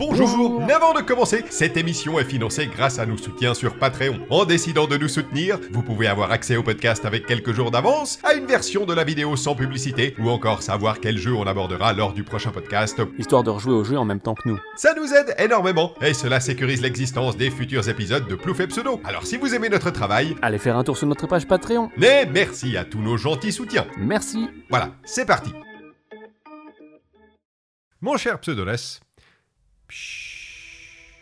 Bonjour Mais avant de commencer, cette émission est financée grâce à nos soutiens sur Patreon. En décidant de nous soutenir, vous pouvez avoir accès au podcast avec quelques jours d'avance, à une version de la vidéo sans publicité, ou encore savoir quel jeu on abordera lors du prochain podcast. Histoire de rejouer au jeu en même temps que nous. Ça nous aide énormément, et cela sécurise l'existence des futurs épisodes de Plouf et Pseudo. Alors si vous aimez notre travail, Allez faire un tour sur notre page Patreon. mais merci à tous nos gentils soutiens. Merci. Voilà, c'est parti. Mon cher Pseudoless,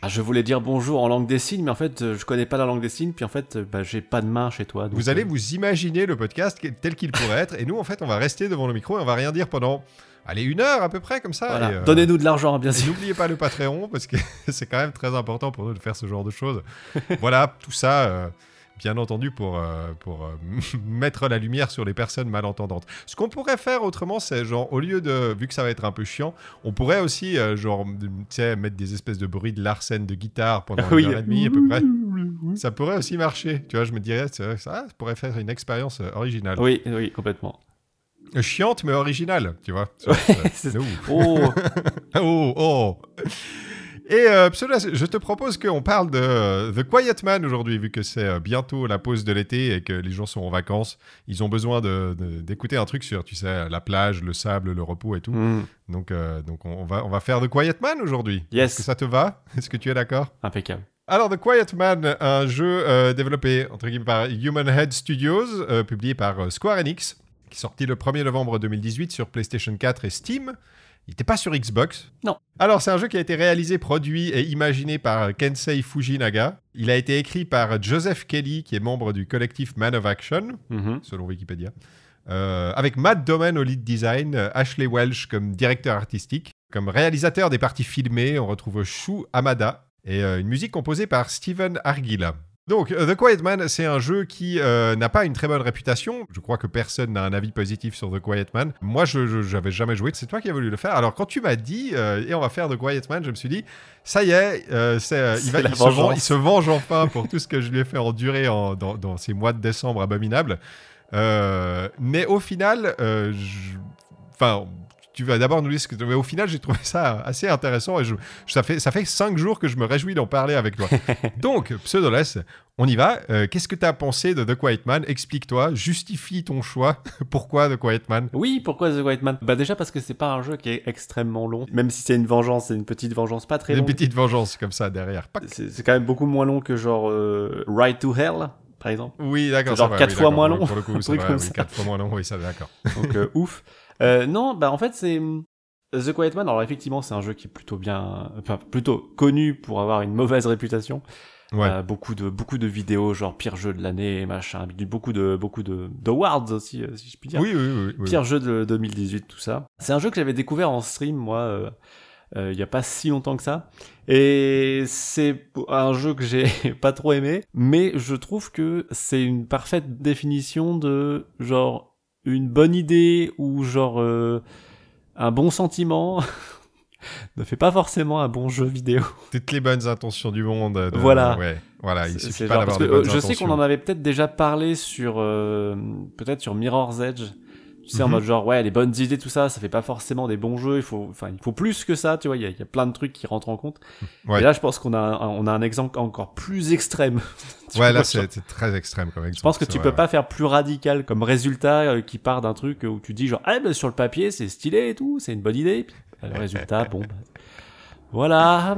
Ah, je voulais dire bonjour en langue des signes, mais en fait, euh, je connais pas la langue des signes, puis en fait, euh, bah, j'ai pas de main chez toi. donc, Vous allez euh, vous imaginer le podcast tel qu'il pourrait être, et nous, en fait, on va rester devant le micro et on va rien dire pendant, allez, une heure à peu près, comme ça. voilà. euh, Donnez-nous de l'argent, bien et sûr. N'oubliez pas le Patreon, parce que c'est quand même très important pour nous de faire ce genre de choses. voilà, tout ça, euh, bien entendu, pour, euh, pour euh, mettre la lumière sur les personnes malentendantes. Ce qu'on pourrait faire autrement, c'est genre, au lieu de, vu que ça va être un peu chiant, on pourrait aussi, euh, genre, tu sais, mettre des espèces de bruits de Larsen de guitare pendant Oui. une heure et demie à peu près. Ça pourrait aussi marcher. Tu vois, je me dirais, ça, ça pourrait faire une expérience originale. Oui, oui, complètement. Chiante, mais originale, tu vois. C'est- Ouh. Oh, Oh, oh. Et euh, je te propose qu'on parle de euh, The Quiet Man aujourd'hui, vu que c'est euh, bientôt la pause de l'été et que les gens sont en vacances. Ils ont besoin de- de- d'écouter un truc sur, tu sais, la plage, le sable, le repos et tout. hmm, Donc, euh, donc on, va, on va faire The Quiet Man aujourd'hui. Yes. Est-ce que ça te va? Est-ce que tu es d'accord? Impeccable. alors, The Quiet Man, un jeu développé entre guillemets par Human Head Studios, publié par Square Enix, qui est sorti le 1er novembre 2018 sur PlayStation 4 et Steam. Il n'était pas sur Xbox. Non. Alors, c'est un jeu qui a été réalisé, produit et imaginé par Kensei Fujinaga. Il a été écrit par Joseph Kelly, qui est membre du collectif Man of Action, Mhm. selon Wikipédia. Euh, avec Matt Doman au lead design, Ashley Welsh comme directeur artistique. Comme réalisateur des parties filmées, on retrouve Shu Hamada et euh, une musique composée par Steven Argila. Donc, euh, The Quiet Man, c'est un jeu qui euh, n'a pas une très bonne réputation. Je crois que personne n'a un avis positif sur The Quiet Man. Moi, je n'avais jamais joué. C'est toi qui as voulu le faire. Alors, quand tu m'as dit, euh, et on va faire The Quiet Man, je me suis dit, ça y est, euh, c'est, il, va, se venge, vengeance. il se venge enfin pour tout ce que je lui ai fait endurer en- dans, dans ces mois de décembre abominables. Mais au final, je- enfin, tu vas d'abord nous dire ce que. Mais au final, j'ai trouvé ça assez intéressant et je, ça fait ça fait cinq jours que je me réjouis d'en parler avec toi. Donc, Pseudoless, on y va. Euh, Qu'est-ce que tu as pensé de The Quiet Man? Explique-toi, justifie ton choix. Pourquoi The Quiet Man? Oui, pourquoi The White Man? Bah déjà parce que c'est pas un jeu qui est extrêmement long. Même si c'est une vengeance, c'est une petite vengeance pas très Une longue. petite vengeance comme ça derrière. C'est quand même beaucoup moins long que genre euh, Ride to Hell, par exemple. Oui, d'accord. Genre ça va, quatre oui, fois d'accord. moins long, Pour le coup, un truc comme oui, ça. quatre fois moins long, oui, ça d'accord. Donc euh, ouf. Euh, non, bah en fait c'est The Quiet Man. Alors effectivement c'est un jeu qui est plutôt bien, enfin plutôt connu pour avoir une mauvaise réputation. Ouais. Euh, beaucoup de beaucoup de vidéos genre pire jeu de l'année, machin, beaucoup de beaucoup de d'awards aussi euh, si je puis dire. oui, oui, oui. oui. Pire jeu de 2018, tout ça. C'est un jeu que j'avais découvert en stream, moi, euh, euh, il y a pas si longtemps que ça. Et c'est un jeu que j'ai pas trop aimé, mais je trouve que c'est une parfaite définition de genre une bonne idée ou genre euh, un bon sentiment ne fait pas forcément un bon jeu vidéo. Toutes les bonnes intentions du monde. de- Voilà. Ouais, voilà. Il suffit pas d'avoir des bonnes euh, je sais qu'on en avait peut-être déjà parlé sur euh, peut-être sur Mirror's Edge. Tu sais en Mhm. mode genre ouais les bonnes idées tout ça ça fait pas forcément des bons jeux il faut enfin il faut plus que ça tu vois il y a, y a plein de trucs qui rentrent en compte Ouais. et là je pense qu'on a un, on a un exemple encore plus extrême Ouais, là, c'est très extrême comme exemple. je pense que tu vrai, peux pas faire plus radical comme résultat euh, qui part d'un truc où tu dis genre ah ben sur le papier c'est stylé et tout c'est une bonne idée Puis, bah, le résultat bon bah, voilà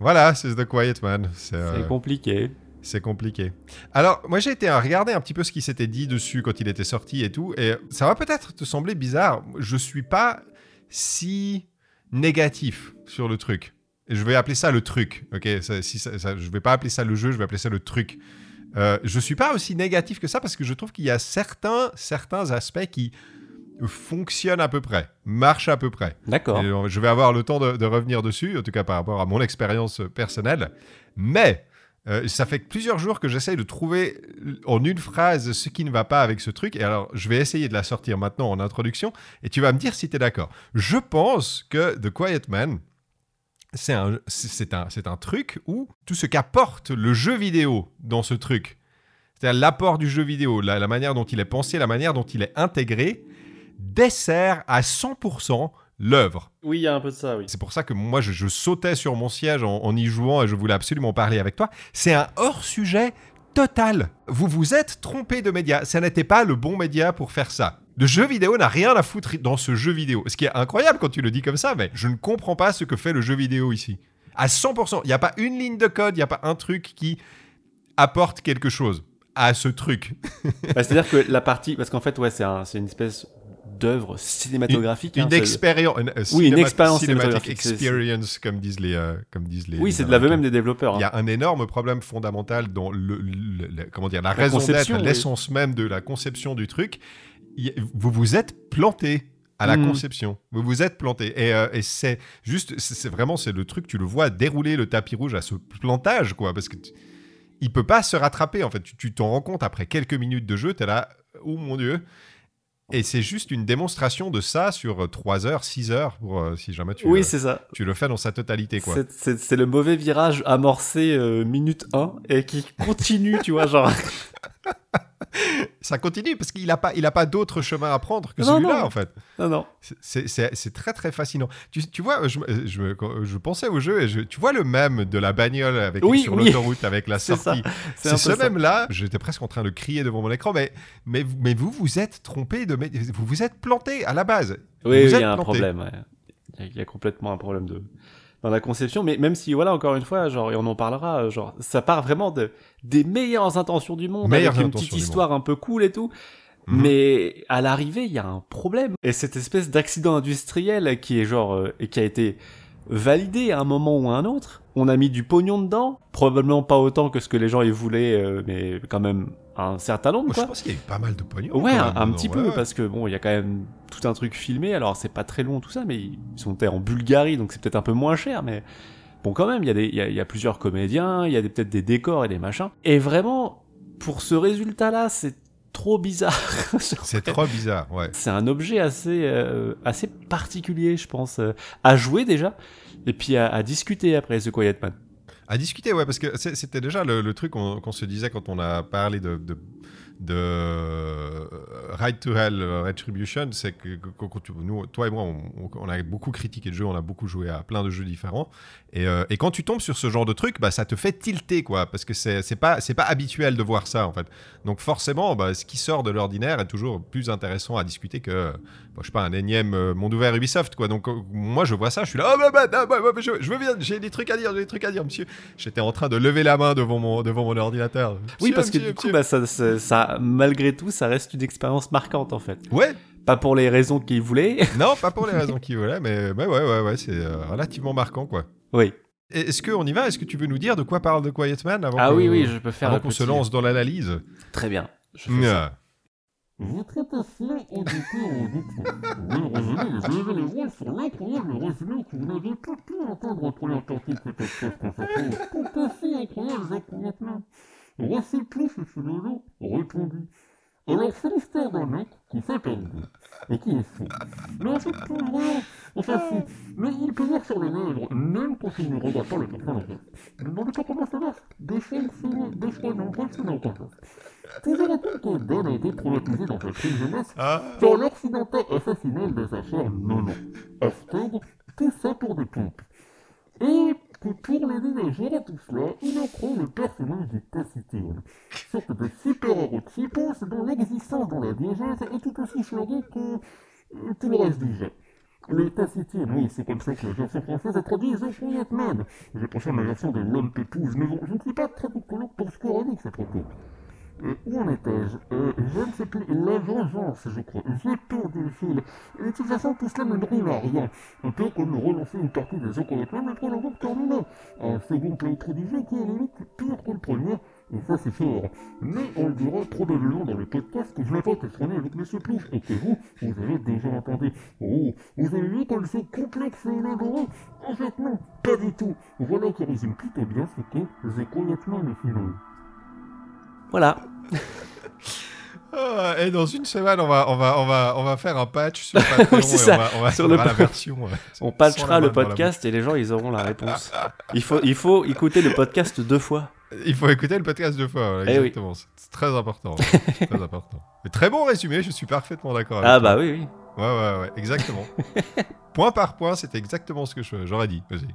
Voilà, c'est The Quiet Man. C'est euh, c'est compliqué c'est compliqué. Alors, moi, j'ai été à regarder un petit peu ce qui s'était dit dessus quand il était sorti et tout, et ça va peut-être te sembler bizarre. Je suis pas si négatif sur le truc. Et je vais appeler ça le truc, ok? Ça, si ça, ça- Je vais pas appeler ça le jeu, je vais appeler ça le truc. Euh, je suis pas aussi négatif que ça parce que je trouve qu'il y a certains, certains aspects qui fonctionnent à peu près, marchent à peu près. d'accord euh, je vais avoir le temps de, de revenir dessus, en tout cas par rapport à mon expérience personnelle. Mais euh, ça fait plusieurs jours que j'essaye de trouver en une phrase ce qui ne va pas avec ce truc. Et alors, je vais essayer de la sortir maintenant en introduction. Et tu vas me dire si tu es d'accord. Je pense que The Quiet Man, c'est un, un, un truc où tout ce qu'apporte le jeu vidéo dans ce truc, c'est-à-dire l'apport du jeu vidéo, la manière dont il est pensé, la manière dont il est intégré, dessert à 100% l'œuvre. Oui, il y a un peu de ça, oui. C'est pour ça que moi, je, je sautais sur mon siège en, en y jouant et je voulais absolument parler avec toi. C'est un hors-sujet total. Vous vous êtes trompé de média. Ça n'était pas le bon média pour faire ça. Le jeu vidéo n'a rien à foutre dans ce jeu vidéo. Ce qui est incroyable quand tu le dis comme ça, mais je ne comprends pas ce que fait le jeu vidéo ici. À 100%, il n'y a pas une ligne de code, il n'y a pas un truc qui apporte quelque chose à ce truc. Bah, C'est-à-dire que la partie, parce qu'en fait, ouais, c'est un- c'est une espèce d'œuvre cinématographique. Une hein, expérience, une, euh, Oui, une expérience cinématographique, experience, comme disent les, euh, comme disent les. Oui, c'est de l'aveu même des développeurs. Il y hein. a un énorme problème fondamental dans le, le- le- comment dire, la, La raison d'être, oui. l'essence même de la conception du truc. Vous vous êtes planté à la Mhm. conception. Vous vous êtes planté. Et, euh, et c'est juste, c'est vraiment, c'est le truc, tu le vois dérouler le tapis rouge à ce plantage, quoi, parce que tu- il peut pas se rattraper, en fait. Tu- Tu t'en rends compte après quelques minutes de jeu, tu es là, oh mon dieu. Et c'est juste une démonstration de ça sur 3 heures, 6 heures, pour, euh, si jamais tu, Oui, euh, c'est ça. tu le fais dans sa totalité, quoi. C'est- le mauvais virage amorcé euh, minute 1 et qui continue, tu vois, genre. Ça continue parce qu'il n'a pas, il a pas d'autre chemin à prendre que celui-là, en fait. Non, non. C'est- très très fascinant. Tu, tu vois, je, pensais au jeu et je, tu vois le même de la bagnole avec, Oui, sur oui. l'autoroute avec la sortie? C'est ce même-là. J'étais presque en train de crier devant mon écran, mais, mais, mais vous vous êtes trompé, de, vous vous êtes planté à la base. Oui, il y a un problème. ouais. Y il y, a complètement un problème de dans la conception, mais même si voilà encore une fois, genre et on en parlera, euh, genre ça part vraiment de des meilleures intentions du monde Meilleures avec une petite histoire un peu cool et tout. Mhm. Mais à l'arrivée, il y a un problème. Et cette espèce d'accident industriel qui est genre euh, et qui a été validé à un moment ou à un autre. On a mis du pognon dedans, probablement pas autant que ce que les gens y voulaient, euh, mais quand même un certain nombre. Moi, je pense qu'il y a eu pas mal de pognon. Ouais, un, petit peu, ouais. parce que bon, il y a quand même tout un truc filmé. Alors, c'est pas très long tout ça, mais ils sont en Bulgarie, donc c'est peut-être un peu moins cher, mais bon, quand même, il y, a des- il y, a, y a plusieurs comédiens, il y a peut-être des décors et des machins. Et vraiment, pour ce résultat-là, c'est trop bizarre. C'est trop bizarre, ouais. C'est un objet assez, euh, assez particulier, je pense, euh, à jouer déjà, et puis à, à discuter après The Quiet Man. À discuter, ouais, parce que c'était déjà le, le truc qu'on se disait quand on a parlé de, de, de euh, Ride to Hell euh, Retribution, c'est que tu- nous, toi et moi, on, a beaucoup critiqué le jeu, on a beaucoup joué à plein de jeux différents, et, euh, et quand tu tombes sur ce genre de truc, bah, ça te fait tilter, quoi, parce que c'est pas, pas habituel de voir ça, en fait. Donc forcément, bah, ce qui sort de l'ordinaire est toujours plus intéressant à discuter que, je sais pas, un énième euh, monde ouvert Ubisoft, quoi. Donc euh, moi, je vois ça, je suis là, oh, bah, bah, bah, bah, bah, je, je veux bien, j'ai des trucs à dire, j'ai des trucs à dire, monsieur. J'étais en train de lever la main devant mon, devant mon ordinateur. Oui, Monsieur, parce que monsieur, du coup, bah, ça, ça, ça- malgré tout, ça reste une expérience marquante, en fait. Ouais, Pas pour les raisons qu'ils voulaient. non, pas pour les raisons qu'il voulait, mais, mais ouais, ouais, ouais, c'est euh, relativement marquant, quoi. oui. Est-ce qu'on y va? Est-ce que tu veux nous dire de quoi parle The Quiet Man avant Ah oui, oui, je peux faire avant qu'on se lance dans l'analyse? Très bien. Je fais ça. Votre au au départ. Oui, résumé, je vais les voir sur l'incroyable résumé que vous n'avez pas pu entendre en première partie de ce podcast consacré au tout aussi incroyable Jacques maintenant. Voici plus sur le lot répondu. Alors, c'est l'histoire d'un mec qui fait un goût et qui est fou. Mais en fait, pas vrai. Enfin, si. Mais il peut voir sur les lèvres, même quand il ne regarde pas en face. Ne demandez pas comment ça marche. Des fait, des fois, non, bref, c'est dans le Toujours est-il que Ben a été traumatisé dans sa prime jeunesse Ah. par l'accidentel assassinat de sa sœur Nono. Hashtag, tout ça pour des pompes. Et que pour l'aider à gérer tout cela, il a créé le personnage du Taciturne. Sorte de super-héros de dont l'existence dans la diégèse est tout aussi flagrante que euh, tout le reste du jeu. Le Taciturne, oui, c'est comme ça que la version française a traduit The Quiet Man. Je préfère la version de l'homme pépouze, mais bon, je ne suis pas très psychologue pour dit de ce propos. Euh, où en étais-je euh, Je ne sais plus. La vengeance, je crois. Perdu le fil. Et de toute façon, tout cela ne brûle à rien. Un peu comme relancer une partie des Okoyatman après l'avoir terminé. Un second playthrough du jeu qui est limite pire que le premier. Et ça, c'est fort. Mais on le dira probablement dans le podcast que je n'ai pas testé avec M. Plouf et que vous, vous avez déjà entendu. Oh, vous avez vu comme c'est complexe et élaboré? En fait, non, pas du tout. Voilà qui résume plutôt bien ce qu'est Quietman au final. Voilà. Ah, et dans une semaine, on va, on va, on va, on va faire un patch sur Patreon c'est et ça. on va, on va Sur le la version. euh, On patchera le podcast et les gens, ils auront la réponse. Il faut, il faut écouter le podcast deux fois. Il faut écouter le podcast deux fois, voilà, Eh oui. exactement. C'est très important. très important. Mais très bon résumé, je suis parfaitement d'accord avec Ah toi. bah oui, oui. Ouais, ouais, ouais, exactement. point par point, c'était exactement ce que j'aurais dit. Vas-y.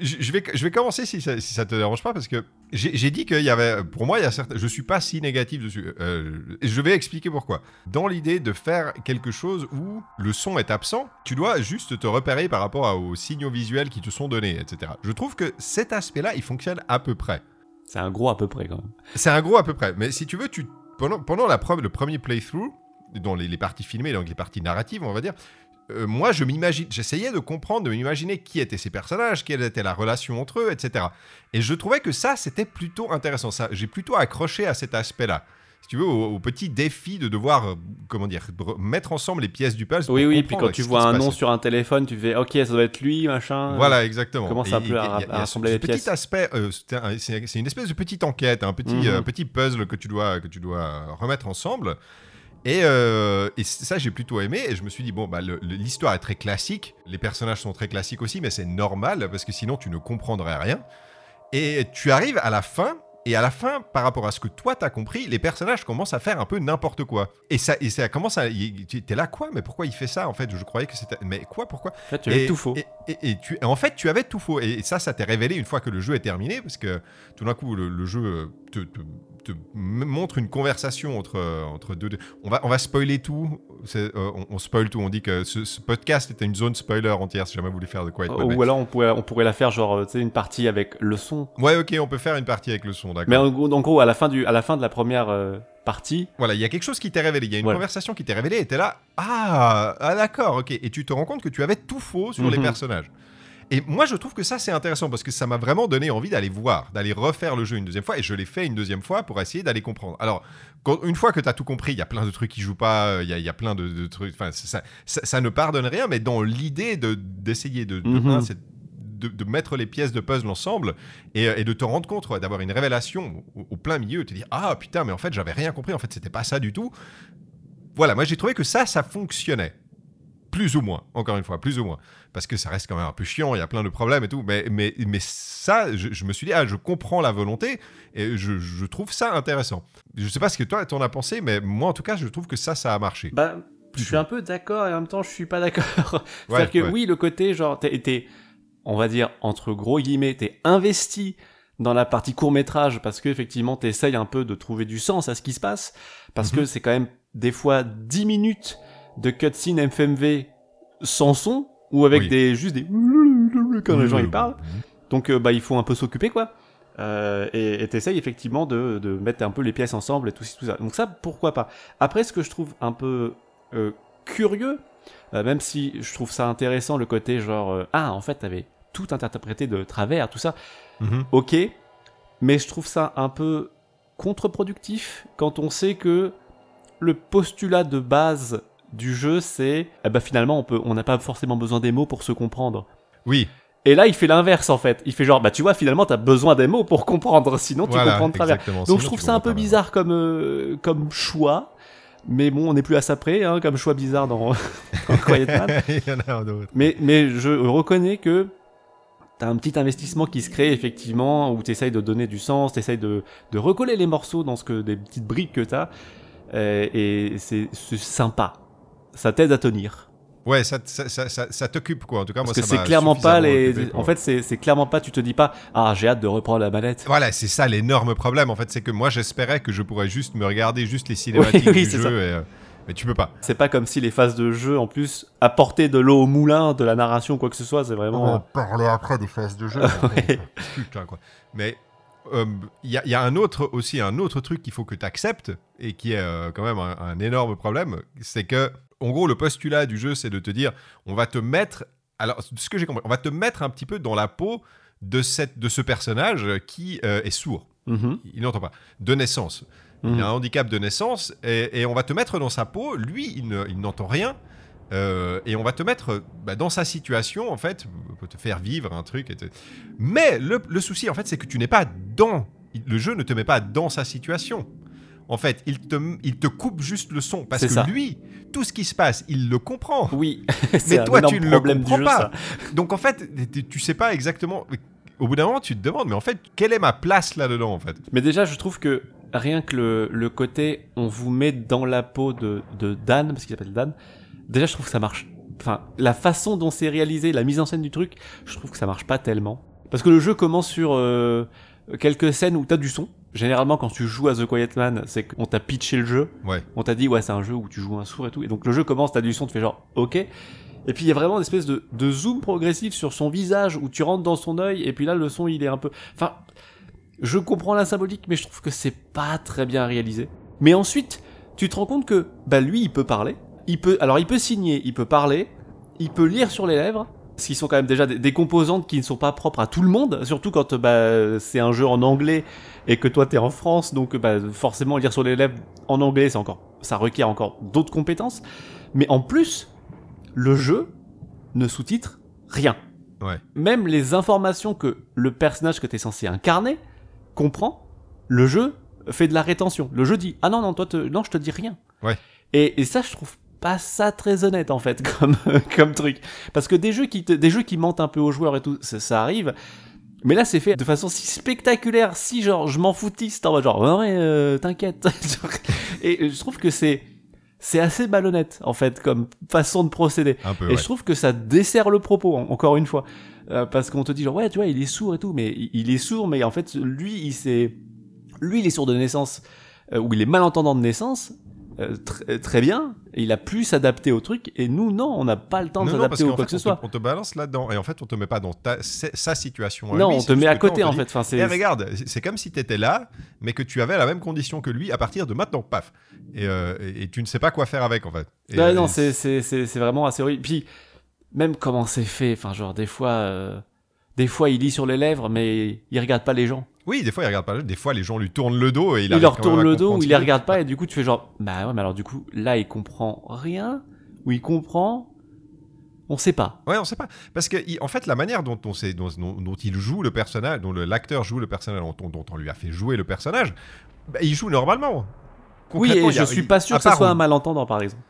Je vais, je vais commencer si ça, si ça te dérange pas, parce que j'ai dit qu'il y avait, pour moi, il y a certains, je suis pas si négatif dessus. Euh, je vais expliquer pourquoi. Dans l'idée de faire quelque chose où le son est absent, tu dois juste te repérer par rapport aux signaux visuels qui te sont donnés, etc. Je trouve que cet aspect-là, il fonctionne à peu près. C'est un gros à peu près quand même. C'est un gros à peu près. Mais si tu veux, tu, pendant, pendant la preuve, le premier playthrough, dans les, les parties filmées, donc les parties narratives, on va dire, euh, moi, je m'imagine, j'essayais de comprendre, de m'imaginer qui étaient ces personnages, quelle était la relation entre eux, etc. Et je trouvais que ça, c'était plutôt intéressant. Ça, j'ai plutôt accroché à cet aspect-là. Si tu veux, au, au petit défi de devoir, euh, comment dire, mettre ensemble les pièces du puzzle. Oui, oui, puis quand tu vois un nom sur un téléphone, tu fais OK, ça doit être lui, machin. Voilà, exactement. Comment ça peut rassembler les petit pièces aspect, euh, c'est un- c'est c'est une espèce de petite enquête, un petit, Mhm. euh, petit puzzle que tu dois, que tu dois remettre ensemble. Et, euh, et ça, j'ai plutôt aimé. Et je me suis dit, bon, bah, le- le- l'histoire est très classique. Les personnages sont très classiques aussi, mais c'est normal parce que sinon, tu ne comprendrais rien. Et tu arrives à la fin. Et à la fin, par rapport à ce que toi t'as compris, les personnages commencent à faire un peu n'importe quoi. Et ça, et ça commence à. T'es là, quoi? Mais pourquoi il fait ça En fait, je croyais que c'était. Mais quoi? Pourquoi? En fait, tu et, tout faux. Et, et- et tu, en fait, tu avais tout faux. Et ça, ça t'est révélé une fois que le jeu est terminé, parce que tout d'un coup, le, le jeu euh, te, te- te m- montre une conversation entre, euh, entre deux, deux- On va, on va spoiler tout. Euh, on, on spoil tout. On dit que ce, ce podcast était une zone spoiler entière, si jamais vous voulez faire de quoi être Ou alors on pourrait, on pourrait la faire genre, tu sais, une partie avec le son. Ouais, ok, on peut faire une partie avec le son, d'accord. Mais en gros, en gros, à la fin du, à la fin de la première euh, partie, Voilà, il y a quelque chose qui t'est révélé. Il y a une Voilà. conversation qui t'est révélée et t'es là. Ah, ah d'accord, ok. Et tu te rends compte que tu avais tout faux sur les Mhm. personnages. Et moi, je trouve que ça, c'est intéressant parce que ça m'a vraiment donné envie d'aller voir, d'aller refaire le jeu une deuxième fois. Et je l'ai fait une deuxième fois pour essayer d'aller comprendre. Alors, quand- une fois que tu as tout compris, il y a plein de trucs qui jouent pas, il y a, il y a plein de, de trucs. Enfin, ça, ça, ça ne pardonne rien, mais dans l'idée de- d'essayer de, de, Mhm. un, c'est de, de mettre les pièces de puzzle ensemble et, et de te rendre compte, ouais, d'avoir une révélation au, au plein milieu, te dire Ah putain, mais en fait, j'avais rien compris, en fait, c'était pas ça du tout. Voilà, moi j'ai trouvé que ça, ça fonctionnait. Plus ou moins, encore une fois, plus ou moins. Parce que ça reste quand même un peu chiant, il y a plein de problèmes et tout. Mais, mais, mais ça, je, je me suis dit, ah, je comprends la volonté et je, je trouve ça intéressant. Je sais pas ce que toi, t'en as pensé, mais moi, en tout cas, je trouve que ça, ça a marché. bah, je suis un peu d'accord et en même temps, je suis pas d'accord. Ouais, C'est-à-dire que ouais. oui, le côté, genre, t'es, on va dire, entre gros guillemets, t'es investi dans la partie court métrage parce que effectivement t'essayes un peu de trouver du sens à ce qui se passe. Parce Mhm. que c'est quand même des fois 10 minutes de cutscene FMV sans son ou avec Oui. des juste des quand les gens ils parlent. Donc euh, bah il faut un peu s'occuper quoi. Euh, et t'essayes effectivement de, de mettre un peu les pièces ensemble et tout, ça. Donc ça pourquoi pas. Après ce que je trouve un peu euh, curieux euh, même si je trouve ça intéressant le côté genre ah en fait t'avais tout interprété de travers tout ça Mhm. ok, mais je trouve ça un peu contre-productif quand on sait que le postulat de base du jeu c'est eh ben finalement on peut on n'a pas forcément besoin des mots pour se comprendre. Oui, Et là il fait l'inverse en fait, il fait genre bah tu vois finalement t'as besoin des mots pour comprendre sinon tu voilà, comprends de travers. Donc Sinon, je trouve ça un peu bizarre comme euh, comme choix. Mais bon, on n'est plus à ça près, hein, comme choix bizarre dans, dans Quiet Man. Il y en a un autre. Mais, mais je reconnais que t'as un petit investissement qui se crée effectivement, où t'essayes de donner du sens, t'essayes de, de recoller les morceaux dans ce que des petites briques que t'as, euh, et c'est c'est sympa. Ça t'aide à tenir. Ouais, ça, ça, ça, ça- ça t'occupe, quoi. En tout cas, Parce moi, que c'est clairement pas les. occupé En fait, c'est clairement pas. Tu te dis pas, ah, j'ai hâte de reprendre la manette. Voilà, c'est ça l'énorme problème, en fait. C'est que moi, j'espérais que je pourrais juste me regarder juste les cinématiques Oui, oui, du jeu. et, euh, mais tu peux pas. C'est pas comme si les phases de jeu, en plus, apportaient de l'eau au moulin, de la narration, quoi que ce soit. C'est vraiment. parler après des phases de jeu. Ouais. Putain, quoi. Mais euh, il y, a- il y a un autre aussi un autre truc qu'il faut que tu acceptes et qui est euh, quand même un, un énorme problème, c'est que en gros le postulat du jeu c'est de te dire on va te mettre alors ce que j'ai compris on va te mettre un petit peu dans la peau de cette de ce personnage qui euh, est sourd, Mhm. il n'entend pas de naissance. Il Mhm. a un handicap de naissance et, et on va te mettre dans sa peau. Lui, il ne- il n'entend rien. euh, et on va te mettre bah, dans sa situation, en fait, pour te faire vivre un truc. et te- Mais le, le souci, en fait, c'est que tu n'es pas dans. Le jeu ne te met pas dans sa situation. En fait, il te, il te coupe juste le son. Parce que ça. lui, tout ce qui se passe, il le comprend. Oui, Mais toi, tu ne le comprends jeu, pas. ça. Donc, en fait, tu- tu sais pas exactement au bout d'un moment, tu te demandes, mais en fait, quelle est ma place là-dedans, en fait? Mais déjà, je trouve que rien que le, le côté, on vous met dans la peau de, de Dan, parce qu'il s'appelle Dan, déjà, je trouve que ça marche. Enfin, la façon dont c'est réalisé, la mise en scène du truc, je trouve que ça marche pas tellement. Parce que le jeu commence sur euh, quelques scènes où t'as du son. Généralement, quand tu joues à The Quiet Man, c'est qu'on t'a pitché le jeu. Ouais. On t'a dit, ouais, c'est un jeu où tu joues un sourd et tout. Et donc le jeu commence, t'as du son, tu fais genre, ok. Et puis il y a vraiment une espèce de, de zoom progressif sur son visage où tu rentres dans son œil et puis là le son il est un peu. Enfin, je comprends la symbolique, mais je trouve que c'est pas très bien réalisé. Mais ensuite, tu te rends compte que bah lui il peut parler, il peut alors il peut signer, il peut parler, il peut lire sur les lèvres. Ce qui sont quand même déjà des, des composantes qui ne sont pas propres à tout le monde, surtout quand bah, c'est un jeu en anglais et que toi t'es en France, donc bah, forcément lire sur les lèvres en anglais, c'est encore, ça requiert encore d'autres compétences. Mais en plus, le jeu ne sous-titre rien. Ouais. Même les informations que le personnage que tu es censé incarner comprend, le jeu fait de la rétention. Le jeu dit ah non non toi te... non je te dis rien. Ouais. Et, et ça je trouve pas ça très honnête en fait comme comme truc parce que des jeux qui te- des jeux qui mentent un peu aux joueurs et tout ça, ça arrive. Mais là, c'est fait de façon si spectaculaire, si genre je m'en foutiste en mode genre ouais, ouais, euh, t'inquiète. Et je trouve que c'est c'est assez malhonnête en fait comme façon de procéder. Peu, Et ouais. je trouve que ça dessert le propos, en- encore une fois. Euh, parce qu'on te dit genre, ouais, tu vois, il est sourd et tout, mais il, il est sourd, mais en fait, lui, il s'est... Lui, il est sourd de naissance, euh, ou il est malentendant de naissance, euh, tr- euh, très bien, et il a pu s'adapter au truc, et nous, non, on n'a pas le temps de Non, s'adapter qu'en quoi fait, que ce soit. on te balance là-dedans. Et en fait, on te met pas dans ta, sa situation. Non, lui, on te met à côté, en fait. Enfin, c'est... Eh, regarde, c'est comme si tu étais là, mais que tu avais la même condition que lui à partir de maintenant, paf. Et, euh, et- et tu ne sais pas quoi faire avec, en fait. Et, non, c'est, c'est, c'est, c'est vraiment assez horrible. Puis, même comment c'est fait, enfin, genre, des fois, euh, des fois, il lit sur les lèvres, mais il regarde pas les gens. Oui, des fois, il regarde pas. Des fois, les gens lui tournent le dos et il, il leur tourne le dos ou ce il les regarde pas et du coup tu fais genre bah ouais mais alors du coup là il comprend rien ou il comprend on sait pas Ouais, on sait pas. Parce que, il- en fait, la manière dont, on sait, dont, il joue le personnage, dont l'acteur joue le personnage, dont, dont on lui a fait jouer le personnage, bah, il joue normalement. oui et a- je suis pas sûr que part soit un malentendant par exemple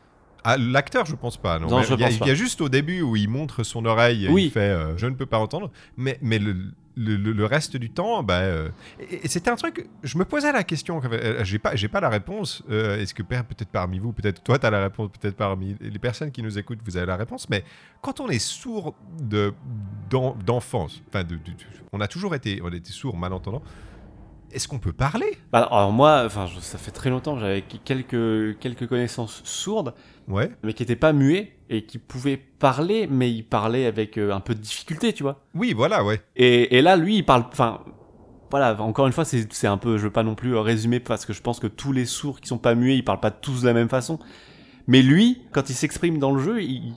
Ah, l'acteur, je pense pas. Non, je il y, a- pense pas. il y a juste au début où il montre son oreille, Oui. il fait euh, je ne peux pas entendre. Mais, mais le, le, reste du temps, bah, euh, et, et c'était un truc. Je me posais la question. euh, J'ai pas, j'ai pas la réponse. euh, Est-ce que peut-être parmi vous, peut-être toi, tu as la réponse, peut-être parmi les personnes qui nous écoutent, vous avez la réponse. Mais quand on est sourd de d'en- d'enfance, enfin, de, de- de- on a toujours été, on a été sourd, malentendant. Est-ce qu'on peut parler? Bah, alors moi enfin je- ça fait très longtemps que j'avais quelques quelques connaissances sourdes Ouais. mais qui étaient pas muets et qui pouvaient parler mais ils parlaient avec euh, un peu de difficulté tu vois Oui, voilà, ouais. Et, et là, lui, il parle. Enfin, voilà, encore une fois, c'est c'est un peu. Je veux pas non plus euh, résumer parce que je pense que tous les sourds qui sont pas muets, ils parlent pas tous de la même façon. Mais lui, quand il s'exprime dans le jeu, il, il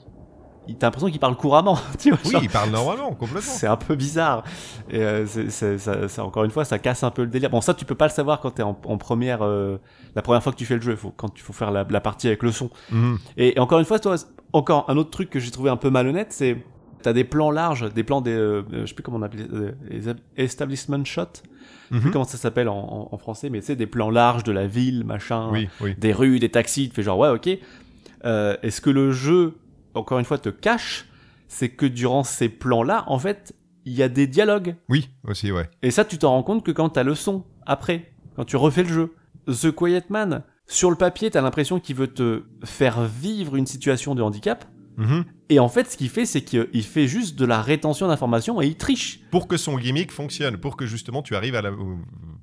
t'as l'impression qu'il parle couramment. Tu vois, Oui, genre, il parle normalement, complètement. c'est un peu bizarre. Et euh, c'est- c'est- ça, ça- encore une fois, ça casse un peu le délire. Bon, ça, tu peux pas le savoir quand t'es en, en première. euh, la première fois que tu fais le jeu, faut, quand il faut faire la, la partie avec le son. Mhm. Et, et encore une fois, toi, encore un autre truc que j'ai trouvé un peu malhonnête, c'est t'as des plans larges, des plans des, euh, je sais plus comment on appelle, euh, les ab- establishment shots, je sais plus Mhm. comment ça s'appelle en, en- en français, mais tu sais des plans larges de la ville, machin, Oui, oui. des rues, des taxis, tu fais genre ouais ok. Euh, Est-ce que le jeu, encore une fois, te cache, c'est que durant ces plans-là, en fait, il y a des dialogues. Oui, aussi, ouais. Et ça, tu t'en rends compte que quand t'as le son, après, quand tu refais le jeu. The Quiet Man, sur le papier, t'as l'impression qu'il veut te faire vivre une situation de handicap. Mhm. Et en fait, ce qu'il fait, c'est qu'il fait juste de la rétention d'informations et il triche. Pour que son gimmick fonctionne, pour que justement tu arrives à la...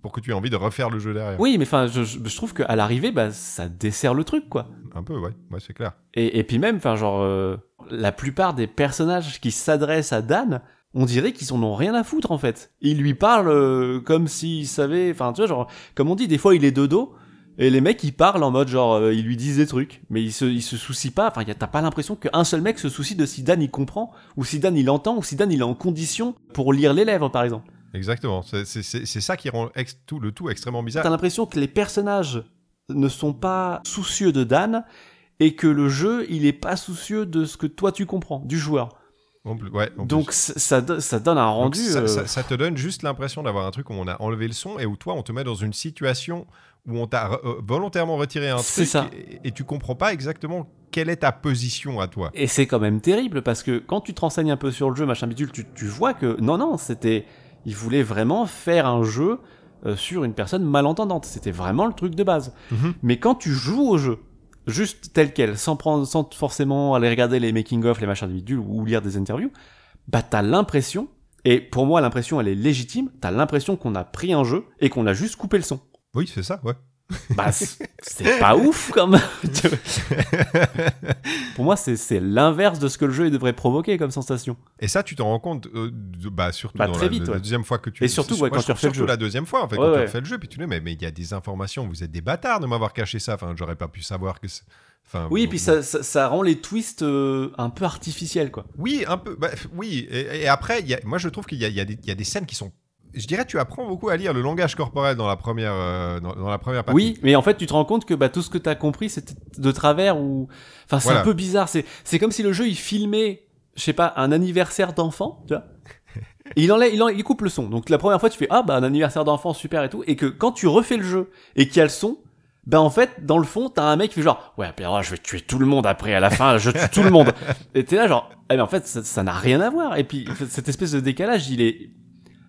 pour que tu aies envie de refaire le jeu derrière. Oui, mais enfin, je, je- trouve qu'à l'arrivée, bah, ça dessert le truc, quoi. Un peu, ouais, ouais c'est clair. Et, et puis même, enfin, genre, euh, la plupart des personnages qui s'adressent à Dan, on dirait qu'ils en ont rien à foutre, en fait. Ils lui parlent euh, comme s'il savait, enfin, tu vois, genre, comme on dit, des fois, il est de dos, et les mecs, ils parlent en mode, genre, euh, ils lui disent des trucs, mais ils se, ils se soucient pas, enfin, t'as pas l'impression qu'un seul mec se soucie de si Dan, il comprend, ou si Dan, il entend, ou si Dan, il est en condition pour lire les lèvres, par exemple. Exactement. C'est- ça qui rend tout, le tout extrêmement bizarre. T'as l'impression que les personnages ne sont pas soucieux de Dan, et que le jeu, il est pas soucieux de ce que toi, tu comprends, du joueur. Ouais, Donc ça, ça do- ça donne un rendu. ça, euh, ça- ça te donne juste l'impression d'avoir un truc où on a enlevé le son et où toi on te met dans une situation où on t'a re- euh, volontairement retiré un truc ça. Et, et tu comprends pas exactement quelle est ta position à toi. Et c'est quand même terrible parce que quand tu te renseignes un peu sur le jeu, machin bidule, tu, tu vois que non, non, c'était. Il voulait vraiment faire un jeu euh, sur une personne malentendante. C'était vraiment le truc de base. Mhm. Mais quand tu joues au jeu, juste tel quel, sans prendre, sans forcément aller regarder les making-of, les machins de bidule ou lire des interviews, bah t'as l'impression, et pour moi l'impression elle est légitime, t'as l'impression qu'on a pris un jeu et qu'on a juste coupé le son. Oui, c'est ça, ouais. Bah c'est pas ouf quand même. pour moi c'est l'inverse de ce que le jeu devrait provoquer comme sensation. Et ça, tu t'en rends compte, euh, de- bah, surtout Bah, dans la, vite, la ouais. deuxième fois que tu. Et surtout, c'est- ouais, moi, quand tu refais le jeu. la deuxième fois, en fait, Ouais, quand tu refais le jeu, puis tu dis, mais il y a des informations, vous êtes des bâtards de m'avoir caché ça. Enfin, j'aurais pas pu savoir que. Enfin, Oui, et bon, puis bon. ça, ça, ça rend les twists euh, un peu artificiels quoi. Oui, un peu. bah, oui, et, et après, il y a- moi je trouve qu'il y y y a des scènes qui sont. Je dirais, tu apprends beaucoup à lire le langage corporel dans la première, euh, dans, dans la première partie. Oui, mais en fait, tu te rends compte que bah, tout ce que tu as compris, c'était de travers ou. Enfin, c'est Voilà. un peu bizarre. C'est, c'est comme si le jeu, il filmait, je sais pas, un anniversaire d'enfant, tu vois. Et il enlève, il, en- il coupe le son. Donc la première fois, tu fais ah bah un anniversaire d'enfant super et tout, et que quand tu refais le jeu et qu'il y a le son, ben en fait dans le fond t'as un mec qui fait genre ouais alors, je vais tuer tout le monde après à la fin je tue tout le monde. Et t'es là genre eh, mais en fait ça n'a rien à voir. Et puis cette espèce de décalage il est,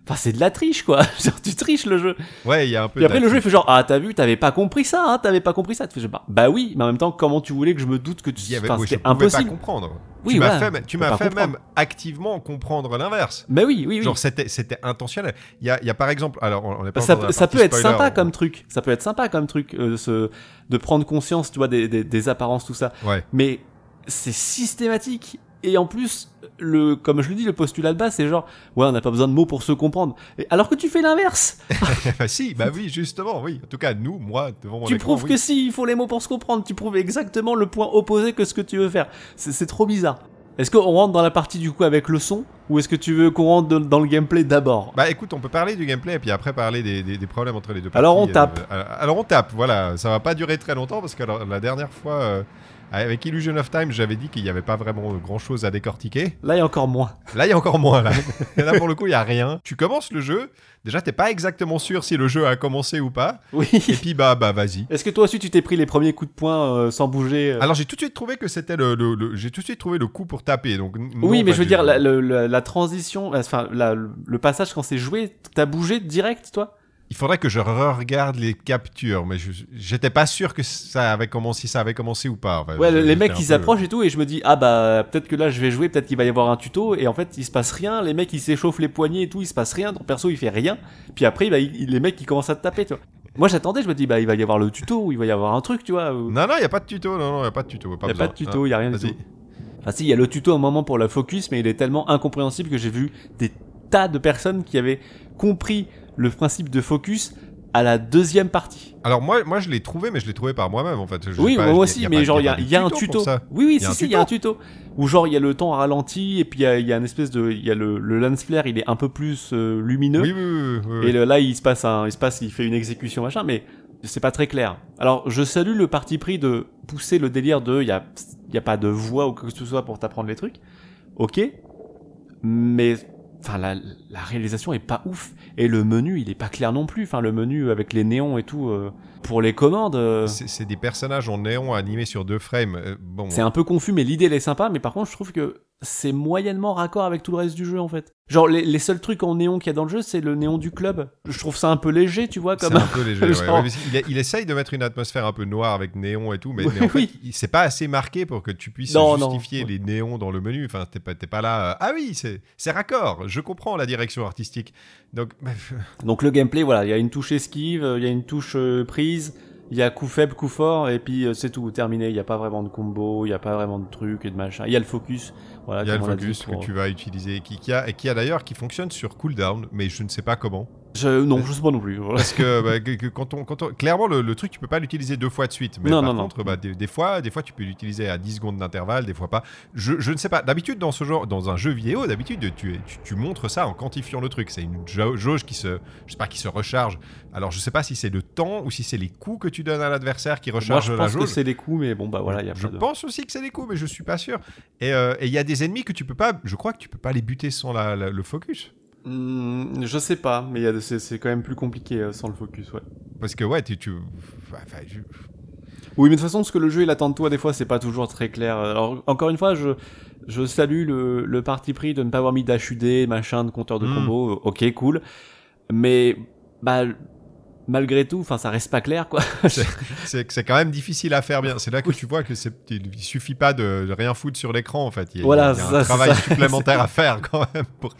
enfin c'est de la triche quoi. Genre tu triches le jeu. Ouais, il y a un peu. Puis après, le jeu, il fait genre, ah, t'as vu, t'avais pas compris ça, hein, t'avais pas compris ça. Tu fais, bah, bah oui, mais en même temps, comment tu voulais que je me doute que tu. il y avait- Enfin, oui, je c'était pouvais pas impossible. comprendre. Oui, tu m'as fait, tu m'as fait même activement comprendre l'inverse. Mais oui, oui, oui. Genre, c'était, c'était intentionnel. Il y a, il y a par exemple. Alors, on on est pas Bah, ça, peut- ça être spoiler, sympa on- comme truc. Ça peut être sympa comme truc, euh, ce, de prendre conscience, tu vois, des, des, des apparences, tout ça. Ouais. Mais c'est systématique. Et en plus, le, comme je le dis, le postulat de base, c'est genre, ouais, on n'a pas besoin de mots pour se comprendre. Et alors que tu fais l'inverse. Bah si, bah oui, justement, oui. En tout cas, nous, moi, devant mon tu écran, prouves oui. que si, il faut les mots pour se comprendre. Tu prouves exactement le point opposé que ce que tu veux faire. C'est trop bizarre. Est-ce qu'on rentre dans la partie du coup avec le son? Ou est-ce que tu veux qu'on rentre de- dans le gameplay d'abord? Bah écoute, on peut parler du gameplay et puis après parler des, des- des problèmes entre les deux parties. Alors, on Euh, tape. euh, alors on tape, voilà. Ça va pas durer très longtemps parce que alors, la dernière fois, euh, avec Illusion of Time, j'avais dit qu'il n'y avait pas vraiment grand chose à décortiquer. Là, il y a encore moins. Là, il y a encore moins. Là, là pour le coup, il y a rien. Tu commences le jeu. Déjà, t'es pas exactement sûr si le jeu a commencé ou pas. Oui. Et puis bah bah vas-y. Est-ce que toi aussi tu t'es pris les premiers coups de poing euh, sans bouger euh Alors j'ai tout de suite trouvé que c'était le, le- le- j'ai tout de suite trouvé le coup pour taper. Donc n- Oui, non, mais je veux dire, la, le- la- la transition, enfin, la- le passage quand c'est joué, t'as bougé direct, toi? Il faudrait que je re-regarde les captures, mais j'étais pas sûr que ça avait commencé, si ça avait commencé ou pas. Enfin, Ouais, les mecs ils peu- s'approchent et tout, et je me dis, ah bah, peut-être que là je vais jouer, peut-être qu'il va y avoir un tuto, et en fait il se passe rien, les mecs ils s'échauffent les poignets et tout, il se passe rien, ton perso il fait rien, puis après bah, il- les mecs ils commencent à te taper, tu vois. Moi j'attendais, je me dis, bah il va y avoir le tuto, ou il va y avoir un truc, tu vois. ou- Non, non, il y a pas de tuto. Non, non, il y a pas de tuto. Il y a pas de tuto, il y a rien du tout. Enfin si, il y a le tuto un moment pour la focus, mais il est tellement incompréhensible que j'ai vu des tas de personnes qui avaient compris le principe de focus à la deuxième partie. Alors moi, moi je l'ai trouvé, mais je l'ai trouvé par moi-même en fait. Je oui, pas, moi aussi, mais pas- genre il y a, y un tuto. Oui, oui, si, si, il y a un tuto. Où genre il y a le temps ralenti et puis il y a, y a une espèce de, il y a le, le lens flare, il est un peu plus euh, lumineux. Oui, oui, oui. Et le- là, il se passe un, il se passe, il fait une exécution machin, mais c'est pas très clair. Alors, je salue le parti pris de pousser le délire de, il y a, il y a pas de voix ou quoi que ce soit pour t'apprendre les trucs. Ok, mais enfin la, la réalisation est pas ouf et le menu il est pas clair non plus. Enfin le menu avec les néons et tout euh, pour les commandes, euh, C'est c'est des personnages en néon animés sur deux frames. Euh, bon, c'est un peu confus, mais l'idée elle est sympa. Mais par contre, je trouve que c'est moyennement raccord avec tout le reste du jeu en fait. Genre les, les seuls trucs en néon qu'il y a dans le jeu, c'est le néon du club. Je trouve ça un peu léger, tu vois, c'est comme. un peu léger. ouais. Genre- Ouais, mais il, il essaye de mettre une atmosphère un peu noire avec néon et tout, mais, Oui, mais en fait, oui. c'est pas assez marqué pour que tu puisses Non, non. justifier les néons dans le menu. Enfin, t'es pas, pas là. euh, ah oui, c'est c'est raccord. Je comprends la direction artistique. Donc, Donc le gameplay, voilà, il y a une touche esquive, euh, il y a une touche euh, prise, il y a coup faible, coup fort, et puis euh, c'est tout, terminé. Il n'y a pas vraiment de combo, il n'y a pas vraiment de trucs et de machin. Il y a le focus, voilà. il y a le a dit focus pour- que tu vas utiliser, qui, qui a, et qui a d'ailleurs qui fonctionne sur cooldown, mais je ne sais pas comment. Je, non, je sais pas non plus. voilà. Parce que, bah, que- que quand, on, quand on- clairement, le, le truc, tu peux pas l'utiliser deux fois de suite. Mais Non, par non, non. contre, bah, des, des fois, des fois, tu peux l'utiliser à 10 secondes d'intervalle, des fois pas. Je, je ne sais pas. D'habitude, dans ce genre, dans un jeu vidéo, d'habitude, tu, tu, tu montres ça en quantifiant le truc. C'est une jau- jauge qui se, je sais pas, qui se recharge. Alors, je sais pas si c'est le temps ou si c'est les coups que tu donnes à l'adversaire qui Moi, recharge je la pense que c'est les coups, mais bon, bah voilà, il y a je pas de. pense aussi que c'est des coups, mais je suis pas sûr. Et euh, il y a des ennemis que tu peux pas. Je crois que tu peux pas les buter sans la- la- le focus. Hmm, je sais pas, mais il y a de- c'est c'est quand même plus compliqué euh, sans le focus, ouais. Parce que ouais, tu, tu- enfin, je- Oui, mais de toute façon, ce que le jeu il attend de toi, des fois, c'est pas toujours très clair. Alors, encore une fois, je, je salue le, le parti pris de ne pas avoir mis d'HUD, machin, de compteur de Mm. combo. Ok, cool. Mais bah malgré tout, enfin ça reste pas clair quoi. C'est quand même difficile à faire bien. C'est là que tu vois que c'est il suffit pas de, de rien foutre sur l'écran en fait. Il y a, Voilà, il y a un ça, travail ça. supplémentaire à faire quand même. Pour...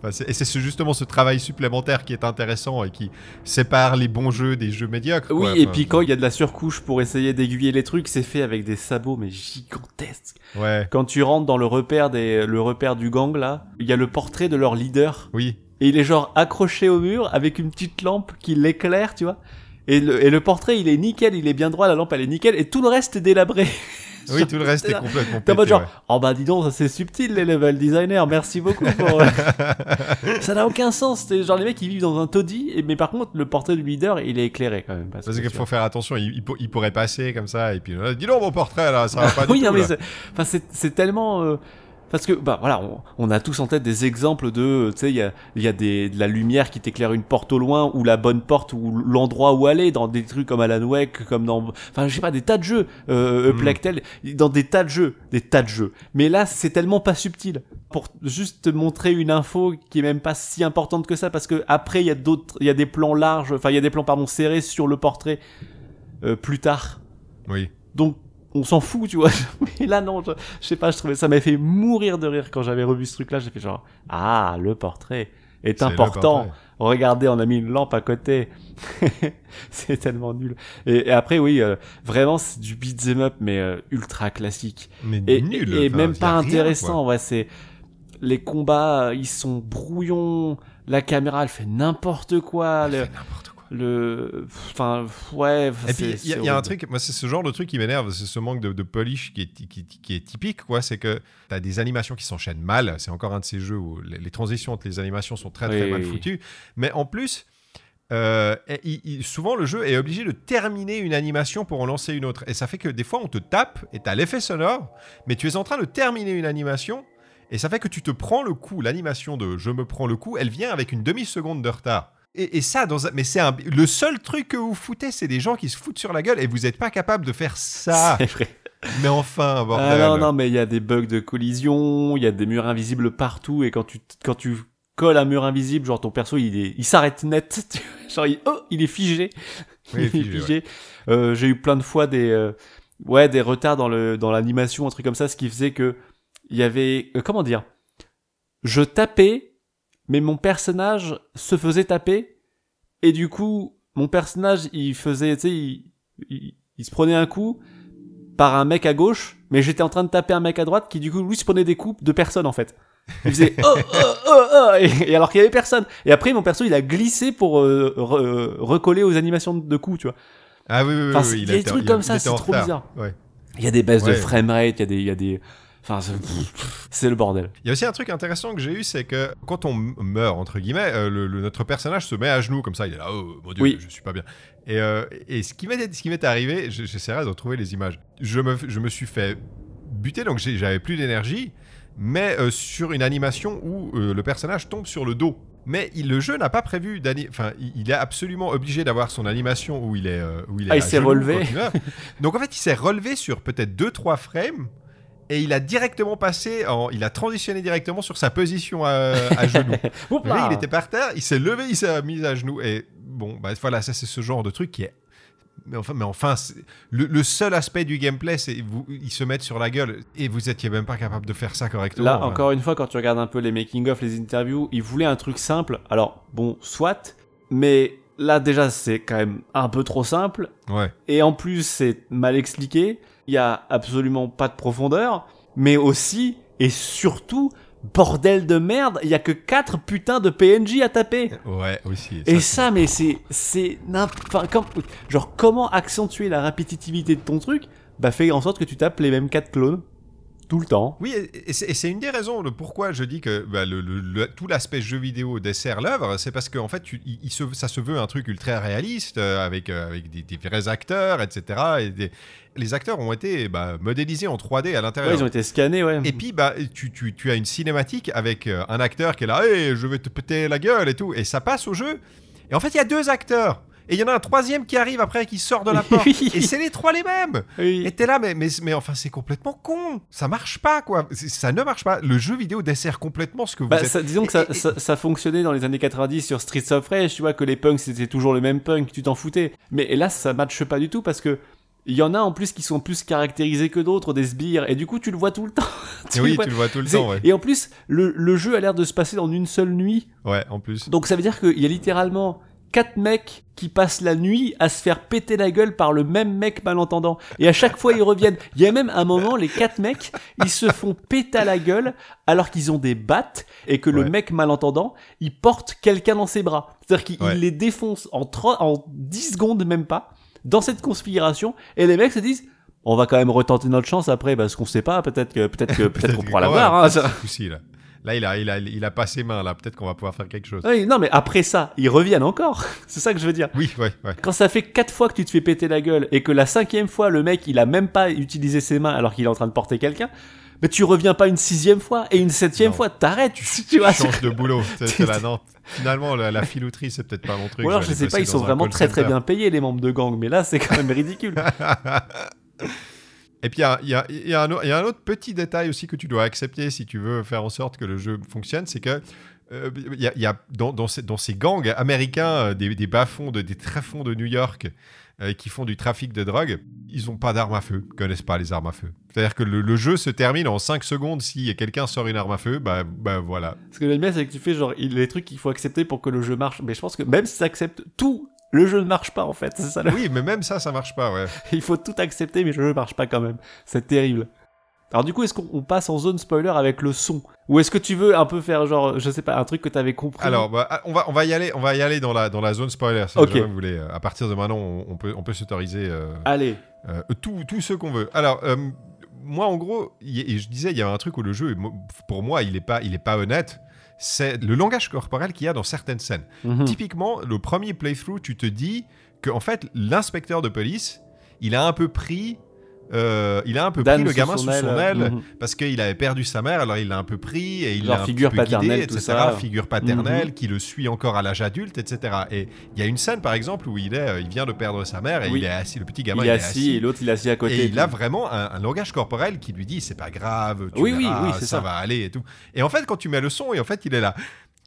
Enfin, c'est- et c'est ce- justement ce travail supplémentaire qui est intéressant et qui sépare les bons jeux des jeux médiocres. Oui, quoi. et Enfin, puis quand il y a de la surcouche pour essayer d'aiguiller les trucs, c'est fait avec des sabots mais gigantesques. Ouais, Quand tu rentres dans le repère des le repère du gang là, il y a le portrait de leur leader oui. Et il est genre accroché au mur avec une petite lampe qui l'éclaire, tu vois. Et le, et le portrait, il est nickel, il est bien droit, la lampe elle est nickel, et tout le reste est délabré. Oui, tout le reste est complètement T'es en mode genre, oh bah dis donc, ça, c'est subtil les level designers, merci beaucoup pour... ça n'a aucun sens, c'est genre les mecs ils vivent dans un taudis, et, mais par contre le portrait du leader il est éclairé quand même. Parce, Parce qu'il faut faire attention, il, il pour- il pourrait passer comme ça, et puis euh, dis donc mon portrait là, ça va pas oui, du non, tout. mais c'est, enfin, c'est, c'est tellement, euh, parce que, bah, voilà, on, on a tous en tête des exemples de, tu sais, il y a, il y a des, de la lumière qui t'éclaire une porte au loin, ou la bonne porte, ou l'endroit où aller, dans des trucs comme Alan Wake, comme dans, enfin, je sais pas, des tas de jeux, euh, Mm. Plectel, dans des tas de jeux, des tas de jeux. Mais là, c'est tellement pas subtil. Pour juste te montrer une info qui est même pas si importante que ça, parce que après, il y a d'autres, il y a des plans larges, enfin, il y a des plans, pardon, serrés sur le portrait, euh, plus tard. Oui. Donc on s'en fout, tu vois. Mais là non, je, je sais pas, je trouvais ça m'avait fait mourir de rire quand j'avais revu ce truc-là. J'ai fait genre ah le portrait est, important. Regardez, on a mis une lampe à côté. c'est tellement nul. Et, et après oui, euh, vraiment c'est du beat'em up mais euh, ultra classique Mais et, nul. et enfin, même pas rien, intéressant. Ouais, c'est les combats, ils sont brouillons. La caméra, elle fait n'importe quoi. quoi. Le, Fait n'importe quoi. Le, enfin ouais. Et puis, il y, a- y un truc, moi, c'est ce genre de truc qui m'énerve, c'est ce manque de, de polish qui est, qui, qui est typique, quoi. C'est que tu as des animations qui s'enchaînent mal. C'est encore un de ces jeux où les, les transitions entre les animations sont très, très Oui, mal oui. foutues. Mais en plus, euh, et- souvent, le jeu est obligé de terminer une animation pour en lancer une autre. Et ça fait que des fois, on te tape et tu as l'effet sonore, mais tu es en train de terminer une animation. Et ça fait que tu te prends le coup, l'animation de je me prends le coup, elle vient avec une demi-seconde de retard. Et, et ça, dans un- mais c'est un- le seul truc que vous foutez, c'est des gens qui se foutent sur la gueule et vous n'êtes pas capable de faire ça. C'est vrai. mais enfin, Ah bordel. non, non, mais il y a des bugs de collision, il y a des murs invisibles partout, et quand tu, quand tu colles un mur invisible, genre ton perso, il est, il s'arrête net, tu vois, genre il, oh, il est figé. Il est figé, figé. Euh, j'ai eu plein de fois des, euh, ouais, des retards dans le, dans l'animation, un truc comme ça, ce qui faisait que il y avait, euh, comment dire, je tapais, mais mon personnage se faisait taper, et du coup, mon personnage, il faisait, tu sais, il, il, il se prenait un coup par un mec à gauche, mais j'étais en train de taper un mec à droite qui, du coup, lui, se prenait des coups de personne, en fait. Il faisait oh, oh, oh, oh, et, et alors qu'il y avait personne. Et après, mon perso, il a glissé pour euh, re- euh, recoller aux animations de coups, tu vois. Ah oui, oui, oui. Enfin, oui, il y a des trucs comme ça, c'est trop bizarre. Ouais. Il y a des baisses de framerate, il y a des, il y a des, enfin, c'est- le bordel. Il y a aussi un truc intéressant que j'ai eu, c'est que quand on meurt, entre guillemets, euh, le, le- notre personnage se met à genoux comme ça. Il est là, oh mon dieu, Oui. je suis pas bien. Et, euh, et ce qui m'est arrivé, je- j'essaierai de retrouver les images. Je me, je me suis fait buter, donc j'avais plus d'énergie, mais euh, sur une animation où le personnage tombe sur le dos. Mais il- le jeu n'a pas prévu d'ani- Enfin, il, est absolument obligé d'avoir son animation où il est. où il est Ah, il s'est relevé. Donc en fait, il s'est relevé sur peut-être 2-3 frames. Et il a directement passé, en, il a transitionné directement sur sa position à, à genoux. Là. il était par terre, il s'est levé, il s'est mis à genoux. Et bon, bah voilà, ça c'est ce genre de truc qui est. Mais enfin, mais enfin le, le seul aspect du gameplay, c'est vous, ils se mettent sur la gueule et vous étiez même pas capable de faire ça correctement. Là, encore une fois, quand tu regardes un peu les making-of, les interviews, ils voulaient un truc simple. Alors, bon, soit, mais là, déjà, c'est quand même un peu trop simple. Ouais. Et en plus, c'est mal expliqué. Il y a absolument pas de profondeur. Mais aussi, et surtout, bordel de merde, il y a que 4 putains de PNJ à taper. Ouais, aussi. Et ça, mais c'est, c'est, n'im- enfin, comme, genre, comment accentuer la répétitivité de ton truc? Bah, fais en sorte que tu tapes les mêmes 4 clones. Tout le temps. Oui, et- c'est une des raisons de pourquoi je dis que bah, le, le- le- tout l'aspect jeu vidéo dessert l'œuvre, c'est parce qu'en fait, tu- il, il se- ça se veut un truc ultra réaliste, euh, avec, euh, avec des, des vrais acteurs, etc. Et des- les acteurs ont été bah, modélisés en 3D à Ouais, l'intérieur. ils ont été scannés, ouais. Et puis, bah, tu, tu- tu as une cinématique avec euh, un acteur qui est là, hey, je vais te péter la gueule et tout, et ça passe au jeu. Et en fait, il y a deux acteurs. Et il y en a un troisième qui arrive après, qui sort de la porte. Et c'est les trois les mêmes. Oui. Et t'es là, mais, mais, mais enfin, c'est complètement con. Ça marche pas, quoi. Ça ne marche pas. Le jeu vidéo dessert complètement ce que vous Bah, êtes. ça- disons que ça, Et- ça, ça fonctionnait dans les années 90 sur Streets of Rage, tu vois, que les punks c'était toujours le même punk, tu t'en foutais. Mais et là, ça matche pas du tout parce que il y en a en plus qui sont plus caractérisés que d'autres, des sbires, et du coup tu le vois tout le temps. Tu oui, le vois- tu le vois tout le temps, ouais. Et en plus, le, le jeu a l'air de se passer en une seule nuit. Ouais, en plus. Donc ça veut dire qu'il y a littéralement quatre mecs qui passent la nuit à se faire péter la gueule par le même mec malentendant. Et à chaque fois ils reviennent. Il y a même un moment, les quatre mecs, ils se font péter à la gueule alors qu'ils ont des battes et que le mec malentendant, il porte quelqu'un dans ses bras. C'est-à-dire qu'il Ouais. les défonce en, tro- en 10 secondes même pas dans cette configuration et les mecs se disent on va quand même retenter notre chance après parce qu'on sait pas peut-être que peut-être que peut-être qu'on pourra l'avoir hein, ça- pas de souci, là. Là, il a, il, a, il a pas ses mains, là. Peut-être qu'on va pouvoir faire quelque chose. Oui, non mais après ça, ils reviennent encore. C'est ça que je veux dire. Oui, ouais, ouais. Quand ça fait quatre fois que tu te fais péter la gueule et que la cinquième fois le mec il a même pas utilisé ses mains alors qu'il est en train de porter quelqu'un, mais tu reviens pas une sixième fois et une septième Non. fois t'arrêtes. Tu vois, change c'est- de boulot. C'est c'est la Nantes. Finalement, la, la filouterie, c'est peut-être pas mon truc. Ou alors je aller sais pas, ils sont vraiment très très bien payés les membres de gang, mais là c'est quand même ridicule. Et puis, il y a, un autre petit détail aussi que tu dois accepter si tu veux faire en sorte que le jeu fonctionne, c'est que euh, y a, dans, ces, gangs américains, euh, des, bas-fonds, de- des tréfonds de New York euh, qui font du trafic de drogue, ils n'ont pas d'armes à feu, connaissent pas les armes à feu. C'est-à-dire que le, jeu se termine en 5 secondes si quelqu'un sort une arme à feu, bah, bah voilà. Ce que j'aime bien c'est que tu fais genre les trucs qu'il faut accepter pour que le jeu marche, mais je pense que même si tu acceptes tout, le jeu ne marche pas en fait. C'est ça. Oui, mais même ça, ça marche pas, ouais. Il faut tout accepter, mais le jeu ne marche pas quand même. C'est terrible. Alors du coup, est-ce qu'on on passe en zone spoiler avec le son? Ou est-ce que tu veux un peu faire genre, je sais pas, un truc que t'avais compris? Alors, bah, ah, on, va, on va y aller, on va y aller dans la, dans la zone spoiler. Si Ok. jamais vous voulez. À partir de maintenant, on, on peut, on peut s'autoriser euh, Allez, euh, tout, tout ce qu'on veut. Alors, euh, moi, en gros, y- et je disais, il y a un truc où le jeu, pour moi, il est pas, il est pas honnête. C'est le langage corporel qu'il y a dans certaines scènes. Mhm. Typiquement, le premier playthrough, tu te dis que en fait, l'inspecteur de police, il a un peu pris, euh, il a un peu Dan pris le gamin sous son aile, aile mhm. parce qu'il avait perdu sa mère, alors il l'a un peu pris et il l'a un figure peu guidé, paternelle, tout etc. ça. Figure paternelle qui le suit encore à l'âge adulte, etc. Et il y a une scène par exemple où il est, euh, il vient de perdre sa mère et Oui. il est assis, le petit gamin il est assis et l'autre il est assis à côté. et il a vraiment un, un langage corporel qui lui dit c'est pas grave, tu Oui, oui, verras, oui, c'est ça, ça. va aller et tout. Et en fait, quand tu mets le son, et en fait, il est là.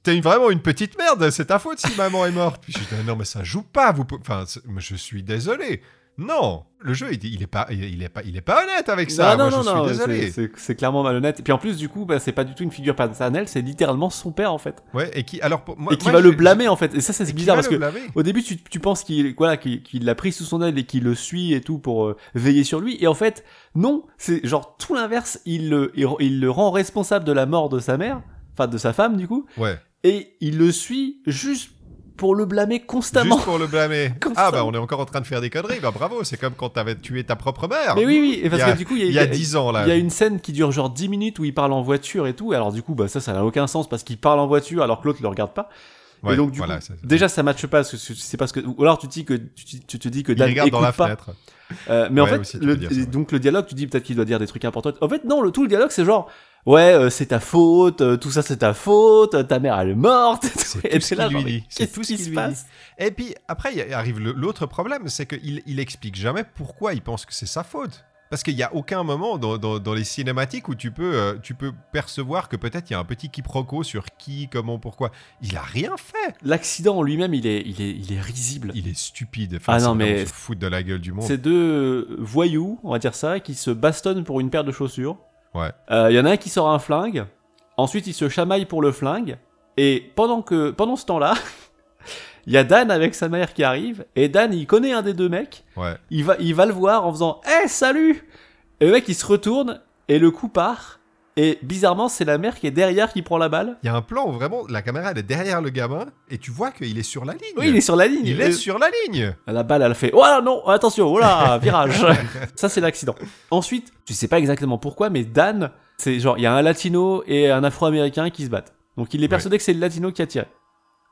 T'es vraiment une petite merde, c'est ta faute si maman est morte. Puis je dis non mais ça joue pas, vous. Enfin, je suis désolé. Non, le jeu il, est pas, il, est pas, il est pas honnête avec ça. non, Moi, non, je non, non, suis désolé. c'est- clairement malhonnête. Et puis en plus, du coup, bah, c'est pas du tout une figure paternelle, c'est littéralement son père en fait. Ouais, et qui alors moi, et qui moi, va le blâmer en fait. Et ça, c'est et bizarre parce que au début, tu, tu penses qu'il voilà, qu'il qu'il l'a pris sous son aile et qu'il le suit et tout pour euh, veiller sur lui. Et en fait, non, c'est genre tout l'inverse. Il le, il, il le rend responsable de la mort de sa mère, enfin de sa femme du coup, Ouais, et il le suit juste pour le blâmer constamment. juste pour le blâmer. Ah bah on est encore en train de faire des conneries. Bah bravo, c'est comme quand t'avais tué ta propre mère. Mais oui, oui, et parce a- que du coup, il y a, y a 10 ans là. Il y a une scène qui dure genre 10 minutes où il parle en voiture et tout. Alors du coup, bah ça, ça n'a aucun sens parce qu'il parle en voiture alors que l'autre le regarde pas. Ouais, et donc du voilà, coup, ça- déjà ça matche pas c'est parce que ou alors tu te dis que tu, tu te dis que il regarde dans la pas. fenêtre. Euh, mais en fait, aussi, le- ça, ouais. donc le dialogue, tu dis peut-être qu'il doit dire des trucs importants. En fait, non, le tout le dialogue, c'est genre ouais, euh, c'est ta faute, euh, tout ça c'est ta faute, euh, ta mère elle est morte. C'est tout ce là, lui genre, mais dit. C'est tout ce qui se passe? Et puis après, il y arrive l'autre problème, c'est qu'il il explique jamais pourquoi il pense que c'est sa faute. Parce qu'il n'y a aucun moment dans, dans- dans les cinématiques où tu peux, euh, tu peux percevoir que peut-être il y a un petit quiproquo sur qui, comment, pourquoi. Il a rien fait. L'accident en lui-même, il est, il est, il est risible. Il est stupide. Ah non, mais- se foutre de la gueule du monde. C'est deux voyous, on va dire ça, qui se bastonnent pour une paire de chaussures. Ouais. Euh, Il y en a un qui sort un flingue. Ensuite, il se chamaille pour le flingue. Et pendant que, pendant ce temps-là, il y a Dan avec sa mère qui arrive. Et Dan, il connaît un des deux mecs. Ouais. Il va, il va le voir en faisant Eh, salut Et le mec, il se retourne. Et le coup part. Et bizarrement, c'est la mère qui est derrière qui prend la balle. Il y a un plan où vraiment la caméra elle est derrière le gamin et tu vois qu'il est sur la ligne. Oui, il est sur la ligne. Il est sur la ligne. La balle, elle fait Oh là, non, attention, oh là, virage. ça, c'est l'accident. Ensuite, tu sais pas exactement pourquoi, mais Dan, c'est genre, il y a un latino et un afro-américain qui se battent. Donc, il est persuadé que c'est le latino qui a tiré.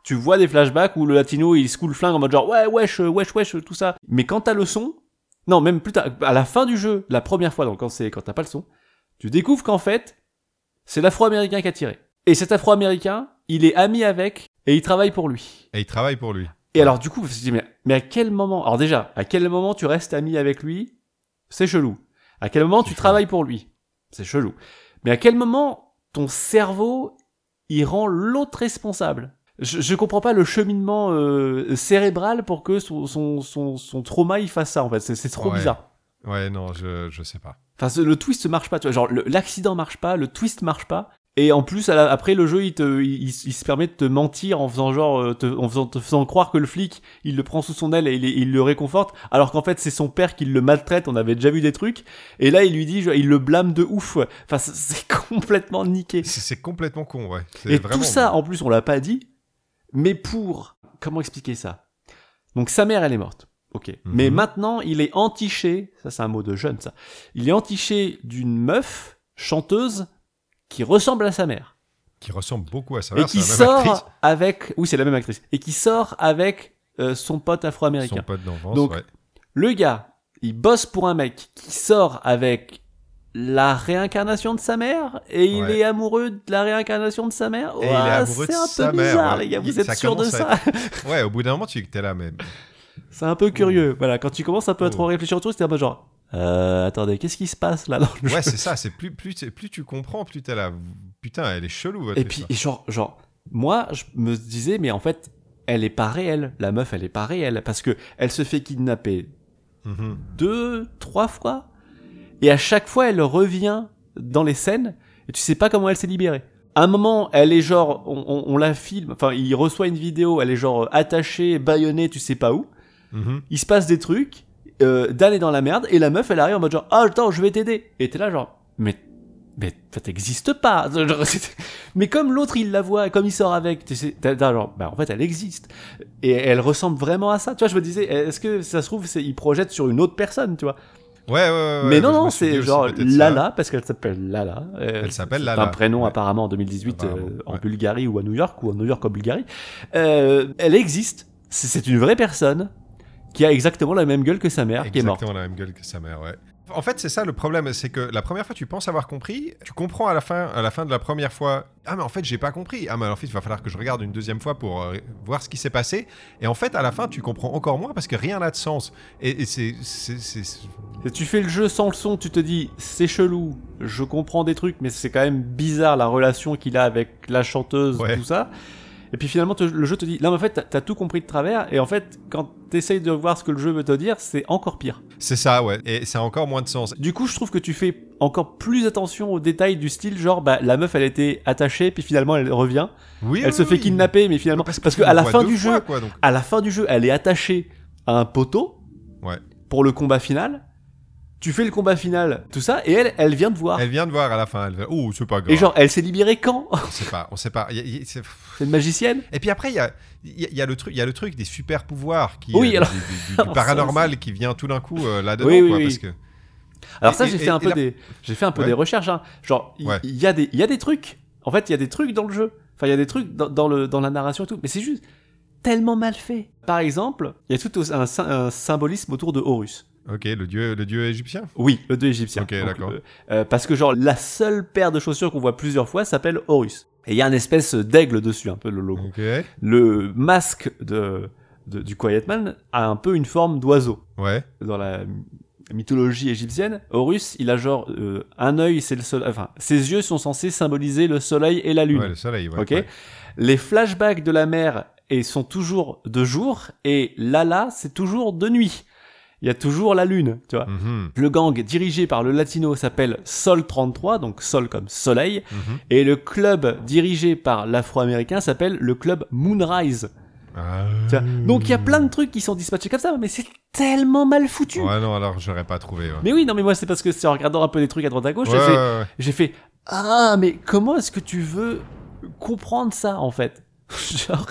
Tu vois des flashbacks où le latino il se coule le flingue en mode genre ouais, wesh, euh, wesh, wesh, tout ça. Mais quand t'as le son, non, même plus tard, à la fin du jeu, la première fois, donc quand t'as pas le son, tu découvres qu'en fait, c'est l'afro-américain qui a tiré. Et cet afro-américain, il est ami avec et il travaille pour lui. Et il travaille pour lui. Et alors, du coup, je me suis dit, mais, mais à quel moment, alors déjà, à quel moment tu restes ami avec lui? C'est chelou. À quel moment tu chelou. travailles pour lui? C'est chelou. Mais à quel moment ton cerveau, il rend l'autre responsable? Je, je comprends pas le cheminement euh, cérébral pour que son, son, son, son trauma il fasse ça en fait. C'est c'est trop Ouais. bizarre. Ouais, non, je, je sais pas. Enfin, ce- le twist marche pas, tu vois. Genre, l'accident marche pas, le twist marche pas. Et en plus, la- après, le jeu, il, te, il, se permet de te mentir en faisant genre, euh, te, en faisant, te faisant croire que le flic, il le prend sous son aile et il, il le réconforte, alors qu'en fait, c'est son père qui le maltraite. On avait déjà vu des trucs. Et là, il lui dit, il le blâme de ouf. ouais. Enfin, c'est- complètement niqué. C'est complètement con, ouais. Et vraiment- tout ça, en plus, on l'a pas dit. Mais pour, comment expliquer ça? Donc, sa mère, elle est morte. Ok. Mais Mhm. maintenant, il est entiché. Ça, c'est un mot de jeune, ça. Il est entiché d'une meuf chanteuse qui ressemble à sa mère Qui ressemble beaucoup à sa et mère. qui même actrice. sort avec. Oui, c'est la même actrice. Et qui sort avec euh, son pote Son afro-américain. pote d'enfance, Donc, ouais. Le gars, il bosse pour un mec qui sort avec la réincarnation de sa mère et il Ouais. est amoureux de la réincarnation de sa mère. Et de c'est un peu mère, bizarre, ouais. les gars. Vous êtes sûr de ça Ouais, au bout d'un moment, tu es là, mais. C'est un peu curieux. Voilà, quand tu commences un peu à trop réfléchir autour, c'était un peu genre. Euh, attendez, qu'est-ce qui se passe là dans le Ouais, c'est ça. C'est plus, plus, c'est- plus tu comprends, plus t'es là. Putain, elle est chelou. votre Et puis, et genre, genre, moi, je me disais, mais en fait, elle est pas réelle. La meuf, elle est pas réelle parce que elle se fait kidnapper Mhm. deux, trois fois, et à chaque fois, elle revient dans les scènes, et tu sais pas comment elle s'est libérée. À un moment, elle est genre, on, on- on la filme, enfin, il reçoit une vidéo, elle est genre attachée, bâillonnée, tu sais pas où. Mhm. Il se passe des trucs, euh, Dan est dans la merde, et la meuf, elle arrive en mode genre, ah, attends, je vais t'aider. Et t'es là genre, mais, mais ça t'existe pas. Mais comme l'autre, il la voit, comme il sort avec, tu sais, t'as- t'as genre, bah, en fait, elle existe. Et elle ressemble vraiment à ça. Tu vois, je me disais, est-ce que ça se trouve, c'est, il projette sur une autre personne, tu vois. Ouais, ouais, ouais. mais non, non, c'est genre. Lala, parce qu'elle s'appelle Lala. Euh, Elle s'appelle Lala, un prénom ouais. apparemment en 2018 euh, en ouais. Bulgarie ou à New York, ou en New York en Bulgarie. Euh, elle existe. C'est c'est une vraie personne qui a exactement la même gueule que sa mère, qui est morte. Exactement la même gueule que sa mère, ouais. En fait, c'est ça le problème, c'est que la première fois, tu penses avoir compris, tu comprends à la fin, à la fin de la première fois, ah mais en fait, j'ai pas compris. Ah mais en fait, il va falloir que je regarde une deuxième fois pour euh, voir ce qui s'est passé. Et en fait, à la fin, tu comprends encore moins parce que rien n'a de sens. Et, et c'est, tu fais le jeu sans le son, tu te dis c'est chelou, je comprends des trucs, mais c'est quand même bizarre la relation qu'il a avec la chanteuse, Ouais. tout ça. Et puis finalement, te- le jeu te dit mais en fait, t'as- tout compris de travers, et en fait, quand t'essayes de voir ce que le jeu veut te dire, c'est encore pire. c'est ça, ouais. Et ça a encore moins de sens. Du coup, je trouve que tu fais encore plus attention aux détails du style, genre, bah, la meuf, elle était attachée, puis finalement, elle revient. Oui, elle oui, se fait kidnapper, mais finalement, parce, Parce, que, à la fin du fois, jeu, quoi, donc. à la fin du jeu, elle est attachée à un poteau. Ouais. Pour le combat final. Tu fais le combat final, tout ça, et elle, elle vient te voir. Elle vient de voir à la fin. Elle oh, c'est pas grave. Et genre, elle s'est libérée quand? On sait pas, on sait pas. C'est- une magicienne? Et puis après, il y a, il y a- il y a le truc, il y a le truc des super pouvoirs qui, Oui, euh, alors- du, du- du alors ça paranormal qui vient tout d'un coup euh, là-dedans, Oui, oui, quoi, oui. parce que Alors Et- ça, j'ai fait un peu des, j'ai fait un peu Ouais. des recherches. Hein. Genre, il Ouais. y a des, il y a des trucs. En fait, il y a des trucs dans le jeu. Enfin, il y a des trucs dans, dans le, dans la narration et tout. Mais c'est juste tellement mal fait. Par exemple, il y a tout un symbolisme autour de Horus. ok, le dieu, le dieu égyptien? Oui, le dieu égyptien. Ok, d'accord. euh, euh, parce que genre la seule paire de chaussures qu'on voit plusieurs fois s'appelle Horus. Et il y a une espèce d'aigle dessus, un peu le logo. Le masque de, de- du Quiet Man a un peu une forme d'oiseau. ouais, Dans la mythologie égyptienne, Horus, il a genre euh, un œil, c'est le soleil. Enfin, ses yeux sont censés symboliser le soleil et la lune. ouais, le soleil. Ouais, ok. ouais. Les flashbacks de la mer et sont toujours de jour et Lala, c'est toujours de nuit. Il y a toujours la lune, tu vois. Mhm, Le gang dirigé par le latino s'appelle Sol 33, donc Sol comme soleil, mhm. et le club dirigé par l'afro-américain s'appelle le club Moonrise. Ah. Tu vois. Donc il y a plein de trucs qui sont dispatchés comme ça, mais c'est tellement mal foutu. Ouais, non, alors j'aurais pas trouvé. Ouais, Mais oui, non, mais moi c'est parce que c'est en regardant un peu des trucs à droite à gauche, Ouais, j'ai fait, ouais, fait ah mais comment est-ce que tu veux comprendre ça en fait? Genre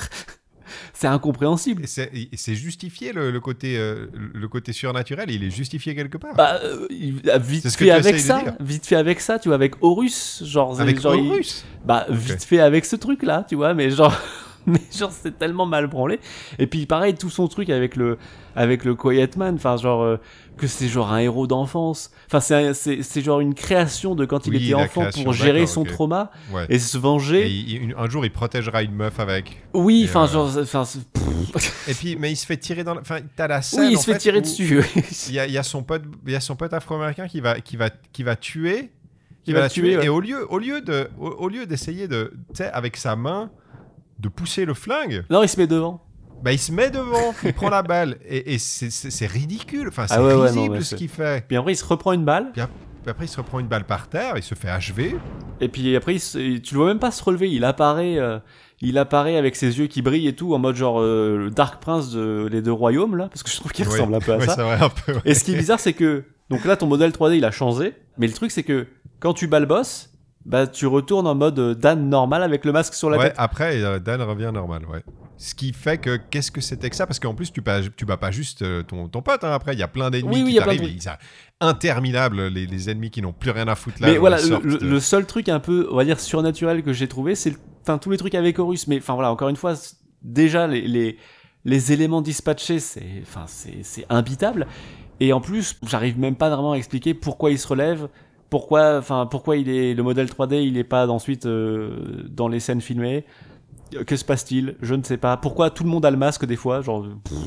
c'est incompréhensible. Et c'est justifié le, le côté euh, le côté surnaturel. Il est justifié quelque part. Bah euh, il a vite fait avec ça, vite fait avec ça, tu vois, avec Horus, genre Avec genre, il- Horus. Bah vite fait avec ce truc là, tu vois, mais genre mais genre c'est tellement mal branlé. Et puis pareil tout son truc avec le avec le Quiet Man, enfin genre euh, que c'est genre un héros d'enfance. Enfin c'est genre une création de quand il était enfant création, pour gérer son trauma Ouais. et se Et venger. il- il- un jour, il protégera une meuf avec. Oui, Et, enfin euh, genre enfin Et puis, mais il se fait tirer dans. Enfin, t'as la scène. oui, il en se fait fait, tirer dessus. Il y a, y a son pote, il y a son pote afro-américain qui va, qui va, qui va tuer. Qui va va la tuer, tuer. ouais. Et au lieu, au lieu de, au, au lieu d'essayer de, tu sais, avec sa main, de pousser le flingue, non, il se met devant. bah il se met devant, il prend la balle et, et c'est- c'est c'est ridicule. Enfin, c'est Ah ouais, ouais, non, risible mais ce c'est- qu'il fait. Puis après, il se reprend une balle. Puis après, il se reprend une balle par terre, il se fait achever. Et puis après, il se- tu le vois même pas se relever. Il apparaît, euh, il apparaît avec ses yeux qui brillent et tout, en mode genre euh, le Dark Prince de les deux royaumes là, parce que je trouve qu'il ressemble un peu à ça. c'est vrai un peu. ouais. Et ce qui est bizarre, c'est que donc là, ton modèle 3D, il a changé, mais le truc, c'est que quand tu bats le boss, bah tu retournes en mode euh, Dan normal avec le masque sur la Ouais, tête. après, euh, Dan revient normal, ouais. Ce qui fait que qu'est-ce que c'était que ça? Parce qu'en plus, tu bats, tu bats pas juste euh, ton, ton pote. hein, après, il y a plein d'ennemis Oui, oui, qui de ils- Interminables, les, les ennemis qui n'ont plus rien à foutre là. mais voilà, le, seul truc un peu, on va dire surnaturel que j'ai trouvé, c'est enfin tous les trucs avec Horus. Mais enfin voilà, encore une fois, déjà les les, les éléments dispatchés, c'est enfin c'est c'est imbitable. Et en plus, j'arrive même pas vraiment à expliquer pourquoi il se relève, pourquoi, enfin pourquoi il est le modèle 3D, il est pas ensuite euh, dans les scènes filmées? Que se passe-t-il? Je ne sais pas. Pourquoi tout le monde a le masque des fois Genre,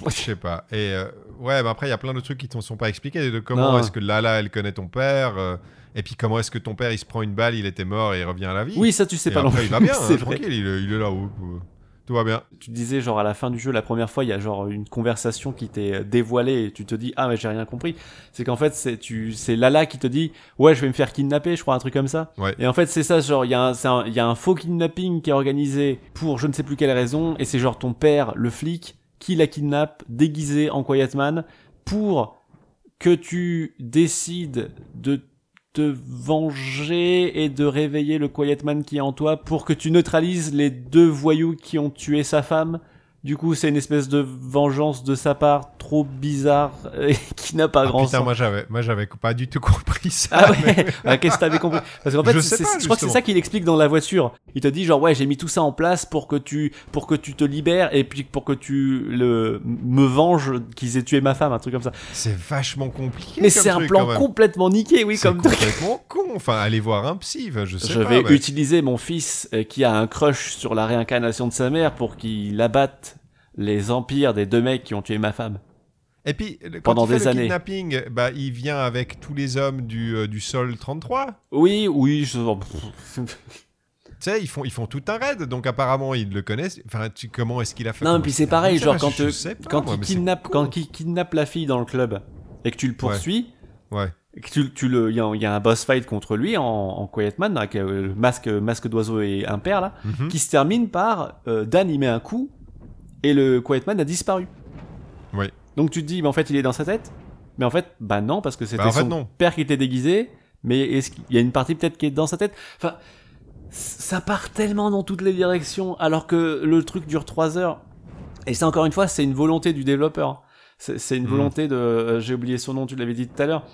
Je sais pas. Et euh, ouais, mais après, il y a plein de trucs qui ne sont pas expliqués. De comment est-ce que Lala, elle connaît ton père euh, Et puis comment est-ce que ton père, il se prend une balle, il était mort et il revient à la vie oui, ça tu sais Et pas non après, plus. il va bien, c'est hein, tranquille, il est, il est là. où- où- tout va bien. tu disais genre à la fin du jeu la première fois il y a genre une conversation qui t'est dévoilée et tu te dis ah mais j'ai rien compris c'est qu'en fait c'est tu c'est Lala qui te dit ouais je vais me faire kidnapper je crois un truc comme ça Ouais. et en fait c'est ça genre il y a un c'est un- il y a un faux kidnapping qui est organisé pour je ne sais plus quelle raison et c'est genre ton père le flic qui la kidnappe déguisé en Quiet Man pour que tu décides de te venger et de réveiller le Quiet Man qui est en toi pour que tu neutralises les deux voyous qui ont tué sa femme. Du coup, c'est une espèce de vengeance de sa part trop bizarre et qui n'a pas Ah, grand putain, sens. moi j'avais, moi j'avais pas du tout compris ça. Ah mais- ouais Ah, Qu'est-ce que t'avais compris? Parce qu'en fait, Je pas, je crois que c'est ça qu'il explique dans la voiture. Il te dit genre ouais, j'ai mis tout ça en place pour que tu pour que tu te libères et puis pour que tu le me venges qu'ils aient tué ma femme, un truc comme ça. C'est vachement compliqué. Mais c'est un truc, plan complètement niqué, oui, comme truc. complètement con. Enfin, allez voir un psy. je sais Je pas. vais mais- utiliser mon fils euh, qui a un crush sur la réincarnation de sa mère pour qu'il abatte les empires des deux mecs qui ont tué ma femme. Et puis, quand Pendant il fait des le années. kidnapping, bah, il vient avec tous les hommes du, euh, du sol 33. Oui, oui, je... Tu sais, ils font, ils font tout un raid, donc apparemment ils le connaissent. Enfin, tu- comment est-ce qu'il a fait? Non, puis c'est pareil, genre quand, te- pas, quand, moi, il kidnappe, con. quand il kidnappe la fille dans le club et que tu le poursuis, Ouais. et que tu, tu le, il y, y a un boss fight contre lui en, en Quiet Man avec euh, le masque, masque d'oiseau et impair là, Mhm. qui se termine par euh, Dan il met un coup et le Quiet Man a disparu. Oui. Donc tu te dis, mais en fait il est dans sa tête, mais en fait bah non parce que c'était Bah, en fait, son non. père qui était déguisé, mais est-ce qu'il y a une partie peut-être qui est dans sa tête? Enfin, ça part tellement dans toutes les directions alors que le truc dure 3 heures. Et c'est encore une fois, c'est une volonté du développeur. C'est une Mhm. volonté de, euh, j'ai oublié son nom, tu l'avais dit tout à l'heure,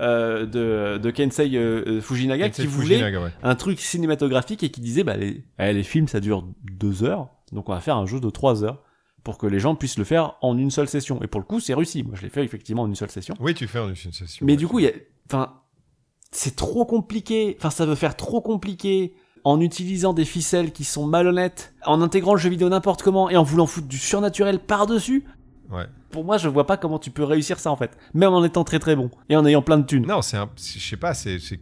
euh, de, de Kensei euh, Fujinaga Kensei qui voulait Fujinaga, ouais. un truc cinématographique et qui disait bah les, eh, les films ça dure deux heures, donc on va faire un jeu de trois heures pour que les gens puissent le faire en une seule session. Et pour le coup, c'est réussi. Moi, je l'ai fait effectivement en une seule session. Oui, tu fais en une session. Mais ouais. du coup, il y a, enfin, c'est trop compliqué. Enfin, ça veut faire trop compliqué en utilisant des ficelles qui sont malhonnêtes, en intégrant le jeu vidéo n'importe comment et en voulant foutre du surnaturel par-dessus. Ouais. Pour moi, je vois pas comment tu peux réussir ça en fait, même en étant très très bon et en ayant plein de thunes. Non, c'est un. Je sais pas, c'est. Je